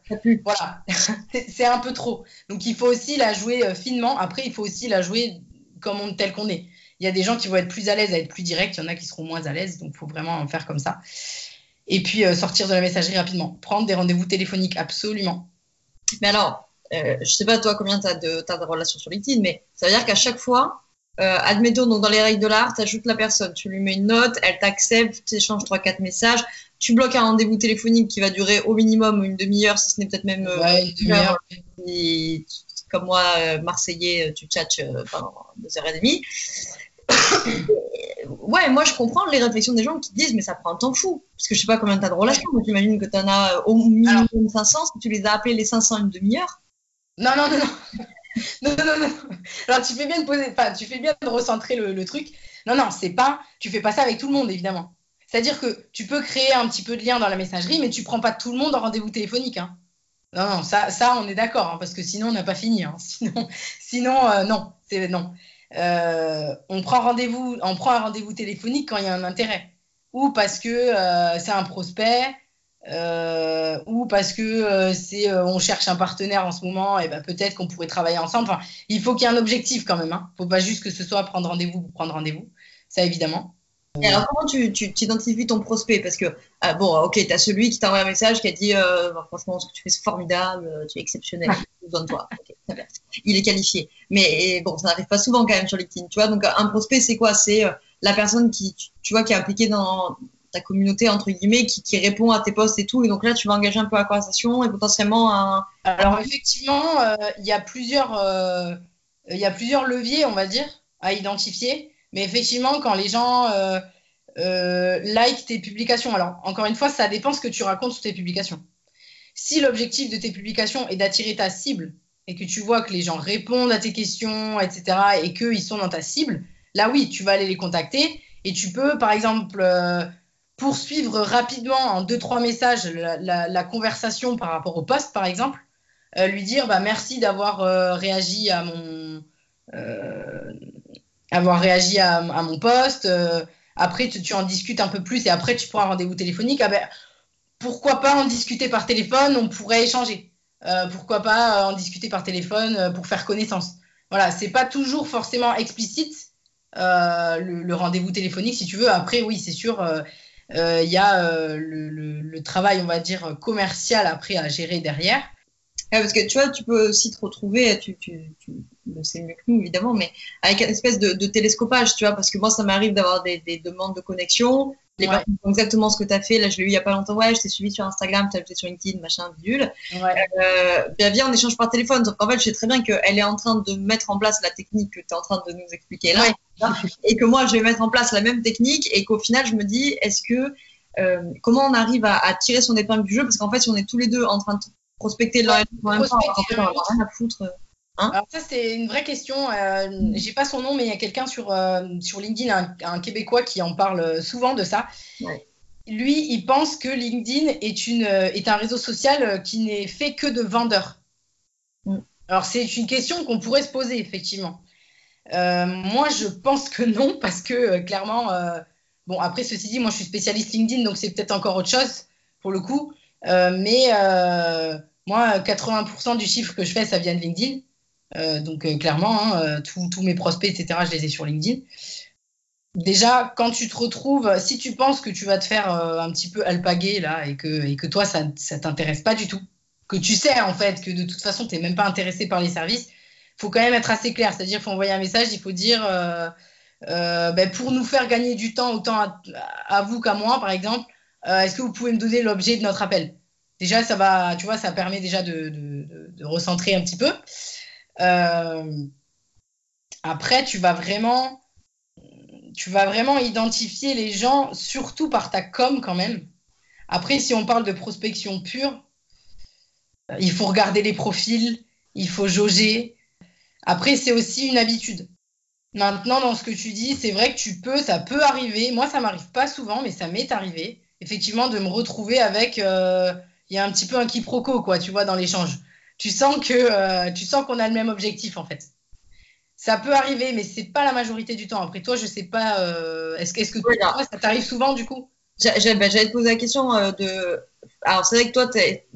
voilà, [laughs] c'est un peu trop. Donc il faut aussi la jouer finement. Après, il faut aussi la jouer comme on, tel qu'on est. Il y a des gens qui vont être plus à l'aise à être plus directs, il y en a qui seront moins à l'aise, donc il faut vraiment en faire comme ça. Et puis euh, sortir de la messagerie rapidement. Prendre des rendez-vous téléphoniques, absolument. Mais alors, euh, je sais pas toi combien tu as, de, as de relations sur LinkedIn, mais ça veut dire qu'à chaque fois, euh, admettons, donc dans les règles de l'art, tu ajoutes la personne, tu lui mets une note, elle t'accepte, tu échanges 3-4 messages, tu bloques un rendez-vous téléphonique qui va durer au minimum une demi-heure, si ce n'est peut-être même euh, une demi-heure. Comme moi, euh, Marseillais, tu tchatches pendant deux heures et demie. [coughs] ouais, moi je comprends les réflexions des gens qui disent mais ça prend un temps fou. Parce que je sais pas combien tu as de relations, mais j'imagine que tu en as au minimum 500, si tu les as appelés les 500 une demi-heure. Non, non, non, non. [laughs] non, non, non. Alors, tu fais bien de poser, enfin, tu fais bien de recentrer le, truc. Non, non, c'est pas, tu fais pas ça avec tout le monde, évidemment. C'est-à-dire que tu peux créer un petit peu de lien dans la messagerie, mais tu prends pas tout le monde en rendez-vous téléphonique. Hein. Non, non, ça, ça, on est d'accord, hein, parce que sinon, on n'a pas fini. Hein. [laughs] Sinon, sinon euh, non, c'est non. Euh, on prend rendez-vous, on prend un rendez-vous téléphonique quand il y a un intérêt, ou parce que euh, c'est un prospect, euh, ou parce que euh, c'est euh, on cherche un partenaire en ce moment et ben peut-être qu'on pourrait travailler ensemble. Enfin, il faut qu'il y ait un objectif quand même. Hein. Faut pas juste que ce soit prendre rendez-vous pour prendre rendez-vous. Ça évidemment. Et alors comment tu, tu identifies ton prospect? Parce que ah, bon, ok, tu as celui qui t'a envoyé un message qui a dit franchement ce que tu fais c'est formidable, tu es exceptionnel, j'ai besoin de toi. Il est qualifié. Mais bon, ça n'arrive pas souvent quand même sur LinkedIn, tu vois. Donc un prospect c'est quoi? C'est la personne qui tu vois qui est impliquée dans ta communauté entre guillemets qui, qui, répond à tes posts et tout. Et donc là, tu vas engager un peu la conversation et potentiellement un. Alors effectivement, euh, il y a plusieurs, euh, il y a plusieurs leviers, on va dire, à identifier. Mais effectivement, quand les gens euh, like tes publications, alors encore une fois, ça dépend ce que tu racontes sur tes publications. Si l'objectif de tes publications est d'attirer ta cible et que tu vois que les gens répondent à tes questions, etc., et qu'ils sont dans ta cible, là oui, tu vas aller les contacter et tu peux, par exemple, poursuivre rapidement en deux, trois messages la, conversation par rapport au poste, par exemple, euh, lui dire bah, merci d'avoir euh, réagi à mon euh, avoir réagi à, mon poste. après, tu, en discutes un peu plus et après, tu prends un rendez-vous téléphonique. Ah ben, pourquoi pas en discuter par téléphone On pourrait échanger. pourquoi pas en discuter par téléphone pour faire connaissance Voilà, c'est pas toujours forcément explicite le, rendez-vous téléphonique, si tu veux. Après, oui, c'est sûr il y a euh, le, travail, on va dire, commercial après à gérer derrière. Parce que tu vois, tu peux aussi te retrouver, tu, tu, tu le sais mieux que nous évidemment, mais avec une espèce de, télescopage, tu vois, parce que moi ça m'arrive d'avoir des, demandes de connexion, les personnes font exactement ce que tu as fait. Là, je l'ai eu il n'y a pas longtemps. Ouais, je t'ai suivi sur Instagram, tu as ajouté sur LinkedIn, machin, bidule. Ouais. Euh, bien, viens, on échange par téléphone. Donc, en fait, je sais très bien qu'elle est en train de mettre en place la technique que tu es en train de nous expliquer là. Et que moi, je vais mettre en place la même technique et qu'au final, je me dis, est-ce que, euh, comment on arrive à, tirer son épingle du jeu? Parce qu'en fait, si on est tous les deux en train de prospecter même temps, on n'a rien à foutre. Hein Alors ça c'est une vraie question. Euh, J'ai pas son nom, mais il y a quelqu'un sur euh, sur LinkedIn, un, Québécois qui en parle souvent de ça. Lui, il pense que LinkedIn est une euh, est un réseau social euh, qui n'est fait que de vendeurs. Mm. Alors c'est une question qu'on pourrait se poser effectivement. moi, je pense que non parce que clairement, bon après ceci dit, moi je suis spécialiste LinkedIn, donc c'est peut-être encore autre chose pour le coup. Mais moi, 80% du chiffre que je fais, ça vient de LinkedIn. Euh, donc euh, clairement, hein, euh, tous mes prospects, etc., je les ai sur LinkedIn. déjà, quand tu te retrouves, si tu penses que tu vas te faire un petit peu alpaguer là et que, et que toi, ça ne t'intéresse pas du tout, que tu sais en fait que de toute façon, tu n'es même pas intéressé par les services, il faut quand même être assez clair. C'est-à-dire, faut envoyer un message, il faut dire, ben, pour nous faire gagner du temps, autant à, vous qu'à moi, par exemple, est-ce que vous pouvez me donner l'objet de notre appel? Déjà, ça va, tu vois, ça permet déjà de, de recentrer un petit peu. Euh, après, tu vas vraiment, tu vas vraiment identifier les gens, surtout par ta com quand même. Après, si on parle de prospection pure, il faut regarder les profils, il faut jauger. Après, c'est aussi une habitude. Maintenant, dans ce que tu dis, c'est vrai que tu peux, ça peut arriver. Moi, ça m'arrive pas souvent, mais ça m'est arrivé, effectivement, de me retrouver avec. Euh, il y a un petit peu un quiproquo, quoi, tu vois, dans l'échange tu sens que euh, tu sens qu'on a le même objectif en fait. Ça peut arriver, mais c'est pas la majorité du temps. Après toi, je sais pas. Euh, est-ce, est que toi, ça t'arrive souvent du coup? Ben, J'allais te poser la question de. Alors c'est vrai que toi, tu es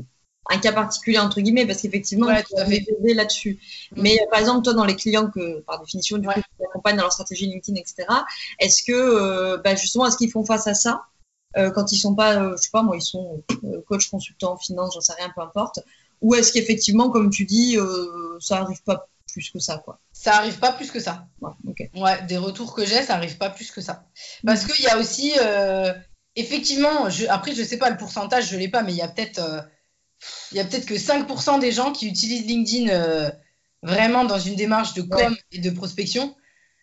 un cas particulier entre guillemets parce qu'effectivement, tu as fait là-dessus. Mm. Mais par exemple, toi, dans les clients que par définition du coup, tu accompagnes dans leur stratégie LinkedIn, etc. Est-ce que ben, justement, est-ce qu'ils font face à ça? Quand ils sont pas, je sais pas moi, ils sont coach, consultant, finance, j'en sais rien, peu importe ou est-ce qu'effectivement, comme tu dis, euh, ça arrive pas plus que ça, quoi Ça arrive pas plus que ça. Ouais, ouais des retours que j'ai, ça arrive pas plus que ça. Parce qu'il y a aussi, euh, effectivement, je, après, je sais pas le pourcentage, je l'ai pas, mais il y a peut-être, euh, il y a peut-être que 5% des gens qui utilisent LinkedIn vraiment dans une démarche de com et de prospection.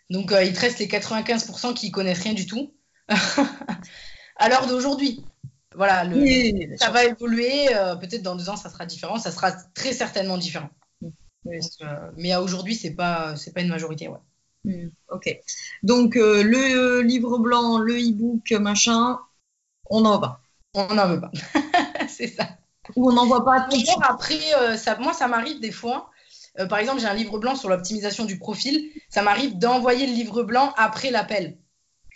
Donc, il te reste les 95% qui connaissent rien du tout. [laughs] à l'heure d'aujourd'hui. Voilà, ça va évoluer. Euh, peut-être dans deux ans, ça sera différent. Ça sera très certainement différent. Euh, mais à aujourd'hui, c'est pas, c'est pas une majorité, ouais. Hmm, ok. Donc euh, le livre blanc, le e-book, machin, on n'en veut pas. On n'en veut pas. [laughs] c'est ça. Ou on n'en voit pas. Toujours après, ça, moi, ça m'arrive des fois. par exemple, j'ai un livre blanc sur l'optimisation du profil. Ça m'arrive d'envoyer le livre blanc après l'appel.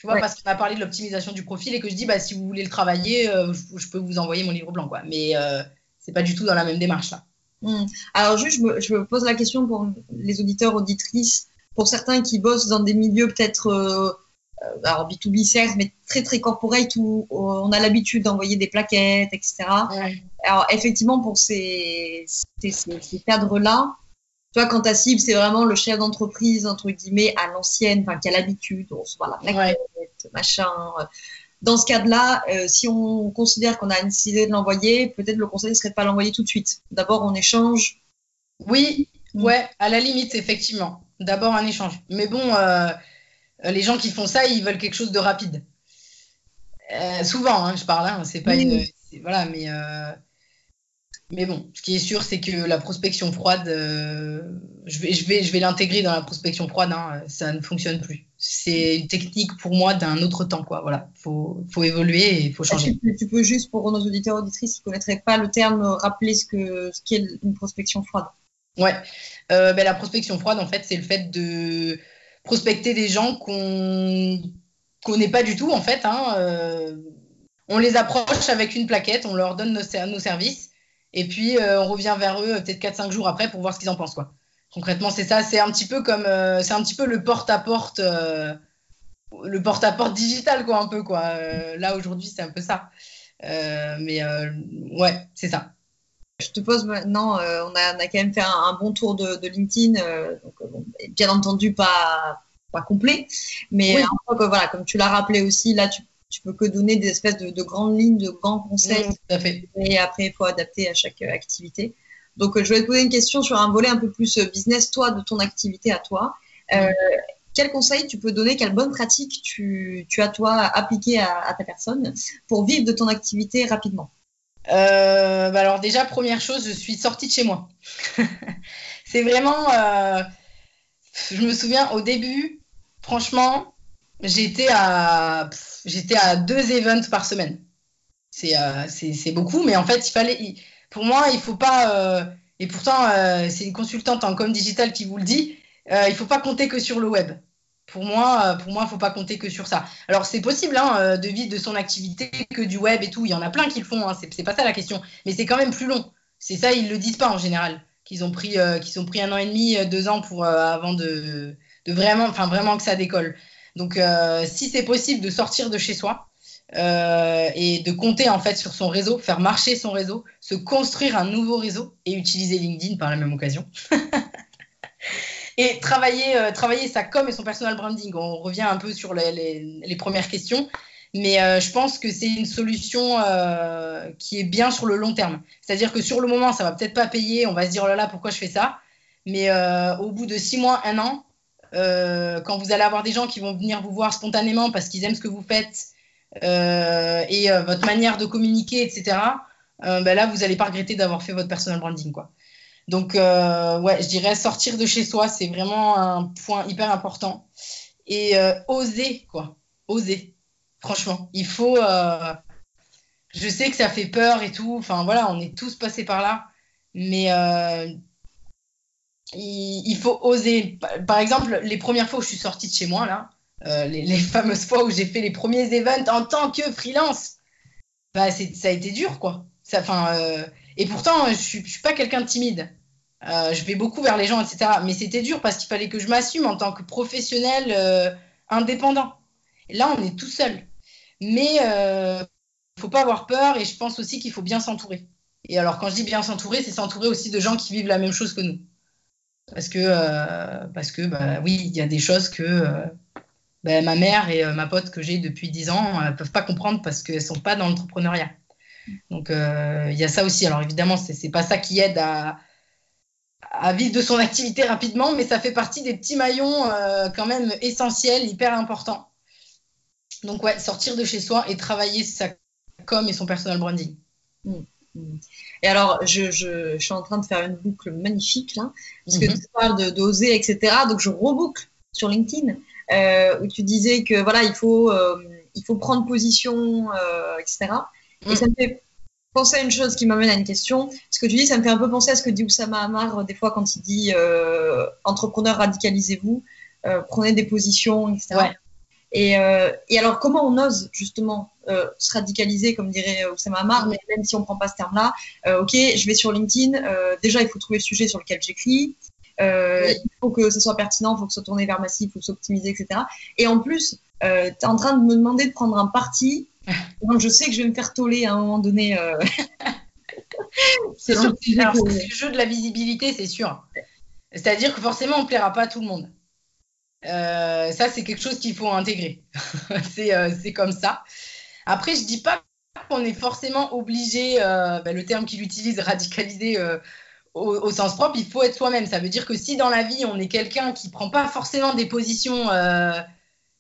Tu vois, parce qu'on a parlé de l'optimisation du profil et que je dis, bah, si vous voulez le travailler, euh, je, peux vous envoyer mon livre blanc. Quoi. Mais euh, c'est pas du tout dans la même démarche là. Hmm. Alors, juste, je me, je me, pose la question pour les auditeurs, auditrices, pour certains qui bossent dans des milieux peut-être, euh, euh alors B2B certes, mais très très corporate où on a l'habitude d'envoyer des plaquettes, etc. Alors, effectivement, pour ces, ces, ces cadres-là, tu vois, quand ta cible, c'est vraiment le chef d'entreprise, entre guillemets, à l'ancienne, enfin, qui a l'habitude, on se voit la plaquette, machin. Dans ce cas-là, euh, si on considère qu'on a décidé de l'envoyer, peut-être le conseil serait de pas l'envoyer tout de suite. D'abord, on échange. Oui, ouais, à la limite, effectivement. D'abord, un échange. Mais bon, euh, les gens qui font ça, ils veulent quelque chose de rapide. Euh, souvent, hein, je parle, hein, c'est pas une. Voilà, mais mais bon, ce qui est sûr, c'est que la prospection froide, euh, je vais, je vais, je vais l'intégrer dans la prospection froide, hein, ça ne fonctionne plus. C'est une technique pour moi d'un autre temps, quoi. Voilà, faut, faut évoluer et il faut changer. Tu peux, juste pour nos auditeurs auditrices qui ne connaîtraient pas le terme, rappeler ce que ce qu'est une prospection froide? Ouais, euh, ben, la prospection froide, en fait, c'est le fait de prospecter des gens qu'on connaît pas du tout, en fait. Hein, euh, on les approche avec une plaquette, on leur donne nos, nos services et puis, euh, on revient vers eux peut-être 4-5 jours après pour voir ce qu'ils en pensent. Quoi. Concrètement, c'est ça. C'est un petit peu comme. Euh, c'est un petit peu le porte-à-porte. Euh, le porte-à-porte digital, quoi, un peu. Quoi. là, aujourd'hui, c'est un peu ça. mais ouais, c'est ça. Je te pose maintenant, on, a, on, a, quand même fait un, bon tour de, de LinkedIn. donc, bien entendu, pas, pas complet. Mais voilà, comme tu l'as rappelé aussi, là, tu tu peux que donner des espèces de, grandes lignes, de grands conseils. Et après, il faut adapter à chaque euh, activité. Donc, euh, je vais te poser une question sur un volet un peu plus euh, business, toi, de ton activité à toi. quel conseil tu peux donner, quelle bonne pratique tu, as, toi, appliqué à, ta personne pour vivre de ton activité rapidement? Bah Alors, déjà, première chose, je suis sortie de chez moi. [laughs] C'est vraiment. je me souviens, au début, franchement, j'étais à j'étais à deux events par semaine. Euh, c'est beaucoup, mais en fait, il fallait. pour moi, il faut pas. Euh, et pourtant, euh, c'est une consultante en com digital qui vous le dit. il faut pas compter que sur le web. Pour moi, pour moi, faut pas compter que sur ça. Alors, c'est possible hein, de vivre de son activité que du web et tout. Il y en a plein qui le font. Hein, c'est pas ça la question. Mais c'est quand même plus long. C'est ça, ils le disent pas en général. Qu'ils ont pris, qu'ils ont pris un an et demi, deux ans pour avant de, de vraiment, enfin vraiment que ça décolle. Donc, euh, si c'est possible de sortir de chez soi euh, et de compter en fait sur son réseau, faire marcher son réseau, se construire un nouveau réseau et utiliser LinkedIn par la même occasion. [laughs] et travailler, euh, travailler sa com et son personal branding. On revient un peu sur les, les, premières questions. Mais je pense que c'est une solution qui est bien sur le long terme. C'est-à-dire que sur le moment, ça va peut-être pas payer, on va se dire oh là là, pourquoi je fais ça? Mais au bout de six mois, un an, euh, quand vous allez avoir des gens qui vont venir vous voir spontanément parce qu'ils aiment ce que vous faites euh, et euh, votre manière de communiquer, etc., ben là, vous n'allez pas regretter d'avoir fait votre personal branding. Donc, ouais, je dirais sortir de chez soi, c'est vraiment un point hyper important. Et oser, quoi. Oser. Franchement, il faut. Je sais que ça fait peur et tout. Enfin, voilà, on est tous passés par là. Mais. Il, faut oser. Par exemple, les premières fois où je suis sortie de chez moi, là, euh, les, fameuses fois où j'ai fait les premiers events en tant que freelance, bah, ça a été dur, quoi. Ça, euh... Et pourtant, je ne suis, pas quelqu'un de timide. Euh, je vais beaucoup vers les gens, etc. Mais c'était dur parce qu'il fallait que je m'assume en tant que professionnel indépendant. Là, on est tout seul. Mais il faut pas avoir peur et je pense aussi qu'il faut bien s'entourer. Et alors, quand je dis bien s'entourer, c'est s'entourer aussi de gens qui vivent la même chose que nous. Parce que, euh, parce que bah, oui, il y a des choses que euh, bah, ma mère et ma pote que j'ai depuis 10 ans ne peuvent pas comprendre parce qu'elles ne sont pas dans l'entrepreneuriat. Donc, il y a ça aussi. Alors, évidemment, ce n'est pas ça qui aide à, à, vivre de son activité rapidement, mais ça fait partie des petits maillons quand même essentiels, hyper importants. Donc, ouais, sortir de chez soi et travailler sa com et son personal branding. Mmh. Et alors, je, je, je, suis en train de faire une boucle magnifique là, parce que mm -hmm. tu parles d'oser, etc. Donc, je reboucle sur LinkedIn euh, où tu disais que voilà, il faut, euh, il faut prendre position, euh, etc. Mm. Et ça me fait penser à une chose qui m'amène à une question. Ce que tu dis, ça me fait un peu penser à ce que dit Oussama Hamar des fois quand il dit entrepreneur, radicalisez-vous, prenez des positions, etc. Ouais. Et, et, alors, comment on ose justement se radicaliser, comme dirait Oussama Hamar, mais même si on ne prend pas ce terme-là, euh, ok, je vais sur LinkedIn, euh, déjà il faut trouver le sujet sur lequel j'écris, euh, oui. il faut que ce soit pertinent, il faut que ce soit tourné vers massif, il faut s'optimiser, etc. Et en plus, tu es en train de me demander de prendre un parti, [laughs] donc je sais que je vais me faire toller à un moment donné. c'est [laughs] le jeu de la visibilité, c'est sûr. C'est-à-dire que forcément, on ne plaira pas à tout le monde. Euh, ça, c'est quelque chose qu'il faut intégrer. [laughs] c'est euh, comme ça. Après, je dis pas qu'on est forcément obligé, euh, bah, le terme qu'il utilise, radicaliser euh, au, sens propre, il faut être soi-même. Ça veut dire que si dans la vie, on est quelqu'un qui prend pas forcément des positions euh,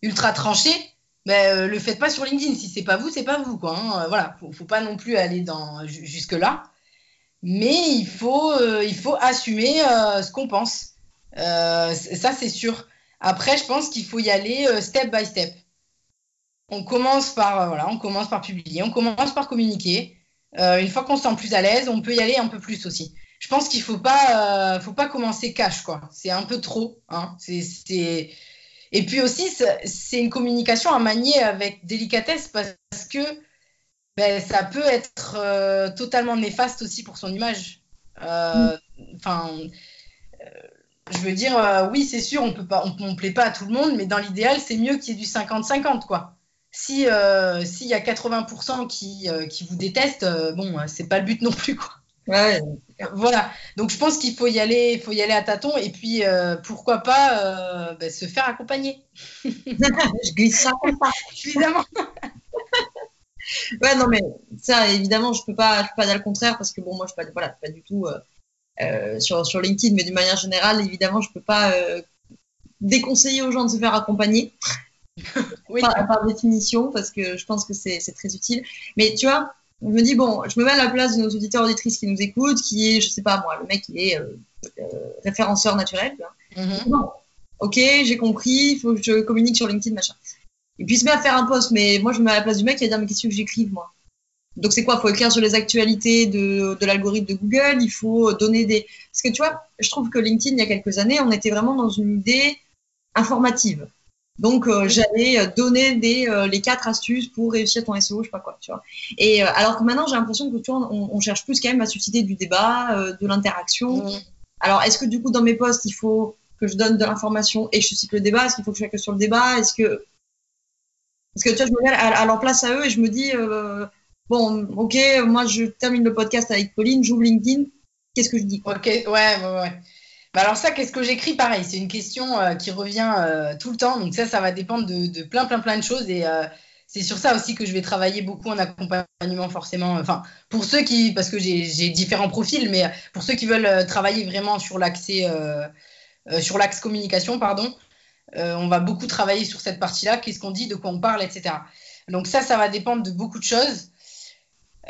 ultra tranchées, bah, le faites pas sur LinkedIn. Si c'est pas vous, c'est pas vous. Quoi, hein. Voilà, faut, faut pas non plus aller dans, jusque-là. Mais il faut, il faut assumer ce qu'on pense. ça, c'est sûr. Après, je pense qu'il faut y aller step by step. On commence par, euh, voilà, on commence par publier, on commence par communiquer. Euh, une fois qu'on se sent plus à l'aise, on peut y aller un peu plus aussi. Je pense qu'il faut pas, euh, faut pas commencer cash quoi. C'est un peu trop. Hein. C'est, Et puis aussi, c'est une communication à manier avec délicatesse parce que ben, ça peut être totalement néfaste aussi pour son image. Enfin. Je veux dire, oui, c'est sûr, on pas, on, on, plaît pas à tout le monde, mais dans l'idéal, c'est mieux qu'il y ait du 50-50, quoi. Si euh, s'il y a 80% qui, euh, qui vous détestent, euh, bon, c'est pas le but non plus, quoi. Ouais. Voilà. Donc je pense qu'il faut y aller, il faut y aller à tâtons, et puis euh, pourquoi pas bah, se faire accompagner. [laughs] je glisse ça comme ça, évidemment. [laughs] ouais, non, mais ça, évidemment, je peux pas, je peux pas dire le contraire parce que bon, moi, je suis pas, voilà, pas du tout. Euh, sur, sur LinkedIn, mais d'une manière générale, évidemment, je ne peux pas euh, déconseiller aux gens de se faire accompagner. Oui. par, par, définition, parce que je pense que c'est très utile. Mais tu vois, je me dis, bon, je me mets à la place de nos auditeurs auditrices qui nous écoutent, qui est, je sais pas moi, le mec, il est euh, euh, référenceur naturel. Mm -hmm. Bon, ok, j'ai compris, il faut que je communique sur LinkedIn, machin. Et puis il se met à faire un post, mais moi je me mets à la place du mec qui va dire, mais qu'est-ce que j'écrive, moi? Donc c'est quoi? Il faut écrire sur les actualités de, de l'algorithme de Google, il faut donner des... Parce que tu vois, je trouve que LinkedIn, il y a quelques années, on était vraiment dans une idée informative. Donc euh, j'allais donner des, euh, les quatre astuces pour réussir ton SEO, je sais pas quoi, tu vois. Et euh, alors que maintenant, j'ai l'impression que tu vois, on, on, cherche plus quand même à susciter du débat, euh, de l'interaction. Mmh. Alors est-ce que du coup, dans mes posts, il faut que je donne de l'information et que je suscite le débat? Est-ce qu'il faut que je sois que sur le débat? Est-ce que parce que tu vois, je me mets à, leur place à eux et je me dis euh, bon, ok, moi je termine le podcast avec Pauline, j'ouvre LinkedIn, qu'est-ce que je dis? Ok, ouais, ouais, ouais. Bah alors ça, qu'est-ce que j'écris? Pareil, c'est une question euh, qui revient euh, tout le temps. Donc ça, ça va dépendre de, plein, plein, plein de choses. Et c'est sur ça aussi que je vais travailler beaucoup en accompagnement, forcément. Enfin, pour ceux qui, parce que j'ai différents profils, mais pour ceux qui veulent euh, travailler vraiment sur l'accès, euh, euh, sur l'axe communication, pardon, on va beaucoup travailler sur cette partie-là. Qu'est-ce qu'on dit, de quoi on parle, etc. Donc ça, ça va dépendre de beaucoup de choses.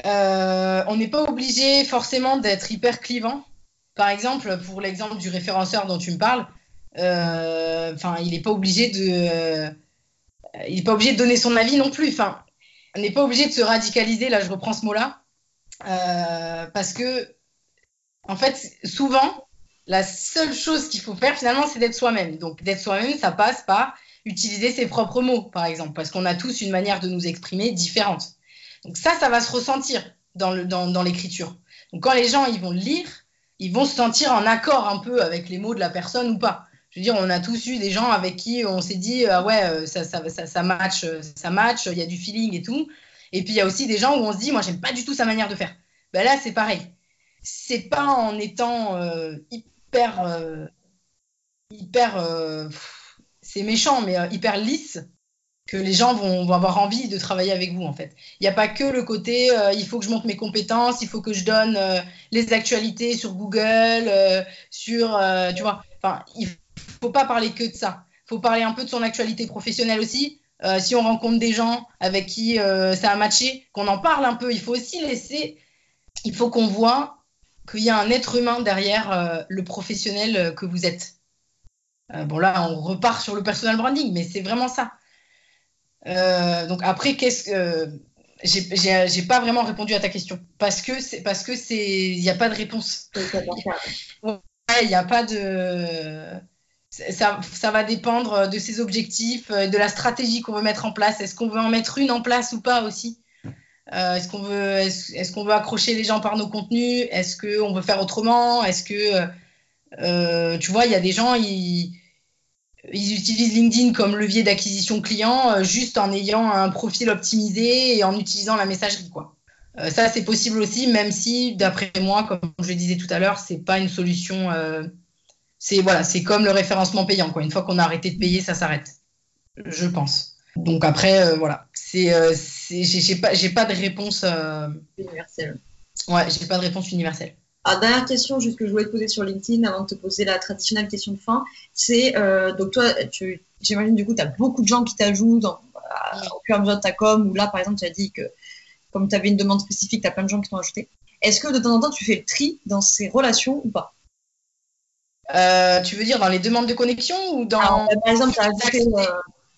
on n'est pas obligé forcément d'être hyper clivant. Par exemple, pour l'exemple du référenceur dont tu me parles, enfin, il n'est pas obligé de il n'est pas obligé de donner son avis non plus. Enfin, on n'est pas obligé de se radicaliser. Là, je reprends ce mot-là. Euh, parce que, en fait, souvent, la seule chose qu'il faut faire, finalement, c'est d'être soi-même. Donc, d'être soi-même, ça passe par utiliser ses propres mots, par exemple, parce qu'on a tous une manière de nous exprimer différente. Donc, ça, ça va se ressentir dans l'écriture. Donc, quand les gens ils vont lire, ils vont se sentir en accord un peu avec les mots de la personne ou pas je veux dire, on a tous eu des gens avec qui on s'est dit, ah ouais, euh, ça, ça, ça, ça, match, euh, ça match, il y a du feeling et tout. Et puis il y a aussi des gens où on se dit, moi, j'aime pas du tout sa manière de faire. Ben là, c'est pareil. C'est pas en étant hyper, hyper, c'est méchant, mais hyper lisse que les gens vont, avoir envie de travailler avec vous en fait. Il n'y a pas que le côté il faut que je monte mes compétences, il faut que je donne les actualités sur Google, sur tu vois. Enfin, il faut pas parler que de ça. Il faut parler un peu de son actualité professionnelle aussi. Euh, si on rencontre des gens avec qui euh, ça a matché, qu'on en parle un peu. Il faut aussi laisser, il faut qu'on voit qu'il y a un être humain derrière euh, le professionnel que vous êtes. bon là, on repart sur le personal branding, mais c'est vraiment ça. Donc après, qu'est-ce que j'ai pas vraiment répondu à ta question. Parce que c'est parce que c'est il n'y a pas de réponse. Il n'y a pas de ça, ça, va dépendre de ses objectifs, euh, de la stratégie qu'on veut mettre en place. Est-ce qu'on veut en mettre une en place ou pas aussi? Euh, Est-ce qu'on veut, est-ce, qu'on veut accrocher les gens par nos contenus? Est-ce qu'on veut faire autrement? Est-ce que, euh, tu vois, il y a des gens, ils, ils, utilisent LinkedIn comme levier d'acquisition client juste en ayant un profil optimisé et en utilisant la messagerie, quoi. ça, c'est possible aussi, même si, d'après moi, comme je le disais tout à l'heure, c'est pas une solution c'est voilà, c'est comme le référencement payant. Quoi. Une fois qu'on a arrêté de payer, ça s'arrête. Je pense. Donc après, euh, voilà. C'est, euh, j'ai, pas, j'ai pas de réponse euh, universelle. Ouais, j'ai pas de réponse universelle. Dernière question, juste que je voulais te poser sur LinkedIn avant de te poser la traditionnelle question de fin, c'est donc toi, tu, j'imagine du coup, tu as beaucoup de gens qui t'ajoutent au fur et à mesure de ta com, ou là, par exemple, tu as dit que comme tu avais une demande spécifique, tu as plein de gens qui t'ont ajouté. Est-ce que de temps en temps, tu fais le tri dans ces relations ou pas? Euh, tu veux dire dans les demandes de connexion ou dans. par exemple, euh,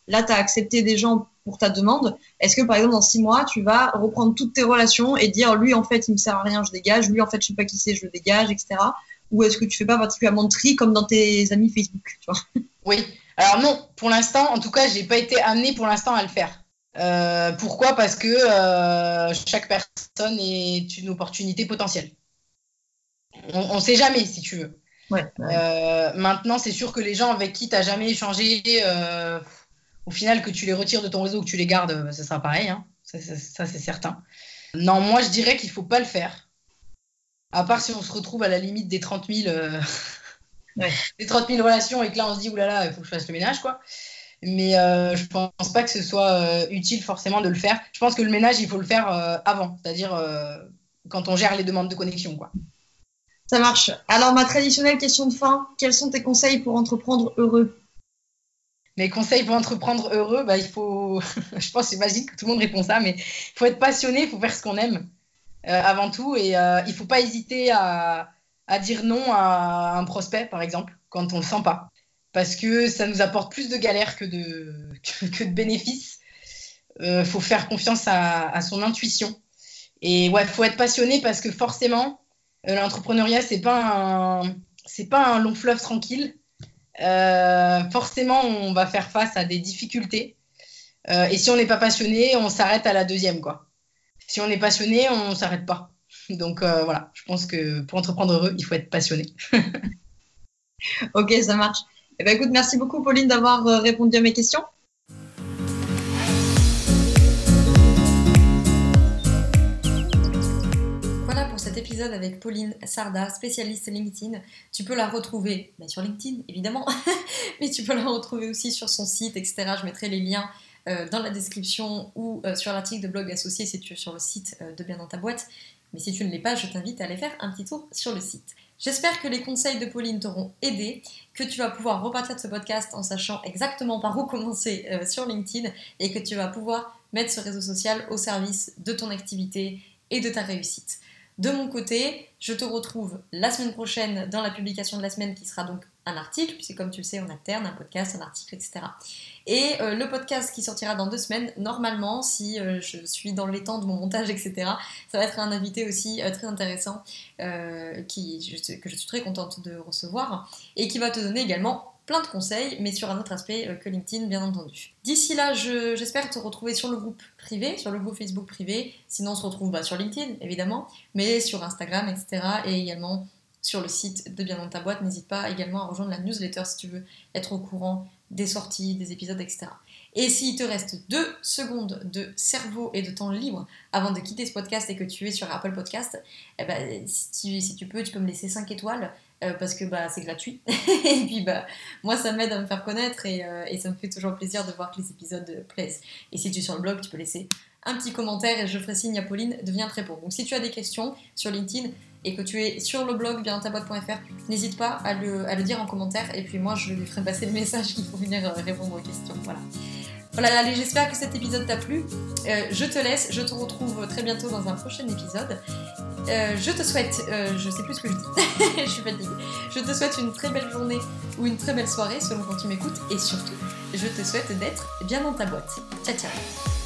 là, tu as accepté des gens pour ta demande. Est-ce que, par exemple, dans six mois, tu vas reprendre toutes tes relations et dire lui, en fait, il me sert à rien, je dégage, lui, en fait, je sais pas qui c'est, je le dégage, etc. Ou est-ce que tu fais pas particulièrement de tri comme dans tes amis Facebook tu vois? [laughs] Oui. Alors, non, pour l'instant, en tout cas, j'ai pas été amenée pour l'instant à le faire. Euh, pourquoi? Parce que chaque personne est une opportunité potentielle. On ne sait jamais, si tu veux. Euh, maintenant, c'est sûr que les gens avec qui tu n'as jamais échangé, euh, au final, que tu les retires de ton réseau, que tu les gardes, euh, ça sera pareil. Hein. Ça, c'est certain. Non, moi, je dirais qu'il ne faut pas le faire. À part si on se retrouve à la limite des 30 000, [laughs] des 30 relations et que là, on se dit, oulala, il faut que je fasse le ménage, quoi. Mais je pense pas que ce soit utile forcément de le faire. Je pense que le ménage, il faut le faire avant, c'est-à-dire quand on gère les demandes de connexion, quoi. Ça marche. Alors, ma traditionnelle question de fin, quels sont tes conseils pour entreprendre heureux? Mes conseils pour entreprendre heureux, bah, il faut. [laughs] je pense, j'imagine que tout le monde répond ça, mais il faut être passionné, il faut faire ce qu'on aime euh, avant tout. Et euh, il ne faut pas hésiter à, dire non à un prospect, par exemple, quand on ne le sent pas. Parce que ça nous apporte plus de galères que de, [laughs] que, de bénéfices. Il euh, faut faire confiance à, son intuition. Et ouais, il faut être passionné parce que forcément, l'entrepreneuriat, c'est pas un, pas un long fleuve tranquille. Euh, forcément, on va faire face à des difficultés. Euh, et si on n'est pas passionné, on s'arrête à la deuxième, quoi. Si on est passionné, on s'arrête pas. [laughs] Donc voilà, je pense que pour entreprendre heureux, il faut être passionné. [laughs] ok, ça marche. Eh ben, écoute, merci beaucoup Pauline d'avoir répondu à mes questions. Cet épisode avec Pauline Sarda, spécialiste LinkedIn. Tu peux la retrouver sur LinkedIn, évidemment, [laughs] mais tu peux la retrouver aussi sur son site, etc. Je mettrai les liens euh, dans la description ou euh, sur l'article de blog associé si tu es sur le site euh, de Bien dans ta boîte. Mais si tu ne l'es pas, je t'invite à aller faire un petit tour sur le site. J'espère que les conseils de Pauline t'auront aidé, que tu vas pouvoir repartir de ce podcast en sachant exactement par où commencer sur LinkedIn et que tu vas pouvoir mettre ce réseau social au service de ton activité et de ta réussite. De mon côté, je te retrouve la semaine prochaine dans la publication de la semaine qui sera donc un article, puisque comme tu le sais, on alterne un podcast, un article, etc. Et euh, le podcast qui sortira dans deux semaines, normalement, si euh, je suis dans les temps de mon montage, etc., ça va être un invité aussi euh, très intéressant que je suis très contente de recevoir et qui va te donner également plein de conseils, mais sur un autre aspect euh, que LinkedIn, bien entendu. D'ici là, j'espère te retrouver sur le groupe privé, sur le groupe Facebook privé. Sinon, on se retrouve bah, sur LinkedIn, évidemment, mais sur Instagram, etc. Et également sur le site de Bien dans ta boîte. N'hésite pas également à rejoindre la newsletter si tu veux être au courant des sorties, des épisodes, etc. Et s'il te reste deux secondes de cerveau et de temps libre avant de quitter ce podcast et que tu es sur Apple Podcast, eh ben, si, tu, si tu peux, tu peux me laisser 5 étoiles euh, parce que bah, c'est gratuit. [laughs] et puis bah, moi, ça m'aide à me faire connaître euh, et, ça me fait toujours plaisir de voir que les épisodes plaisent. Et si tu es sur le blog, tu peux laisser un petit commentaire et je ferai signe à Pauline de venir te répondre. Donc si tu as des questions sur LinkedIn et que tu es sur le blog bientaboîte.fr, n'hésite pas à le, le, dire en commentaire et puis moi je lui ferai passer le message qu'il faut venir euh, répondre aux questions. Voilà. Voilà, allez, j'espère que cet épisode t'a plu. Euh, je te laisse, je te retrouve très bientôt dans un prochain épisode. Euh, je te souhaite, euh, je sais plus ce que je dis, [laughs] je suis fatiguée. Je te souhaite une très belle journée ou une très belle soirée selon quand tu m'écoutes et surtout, je te souhaite d'être bien dans ta boîte. Ciao ciao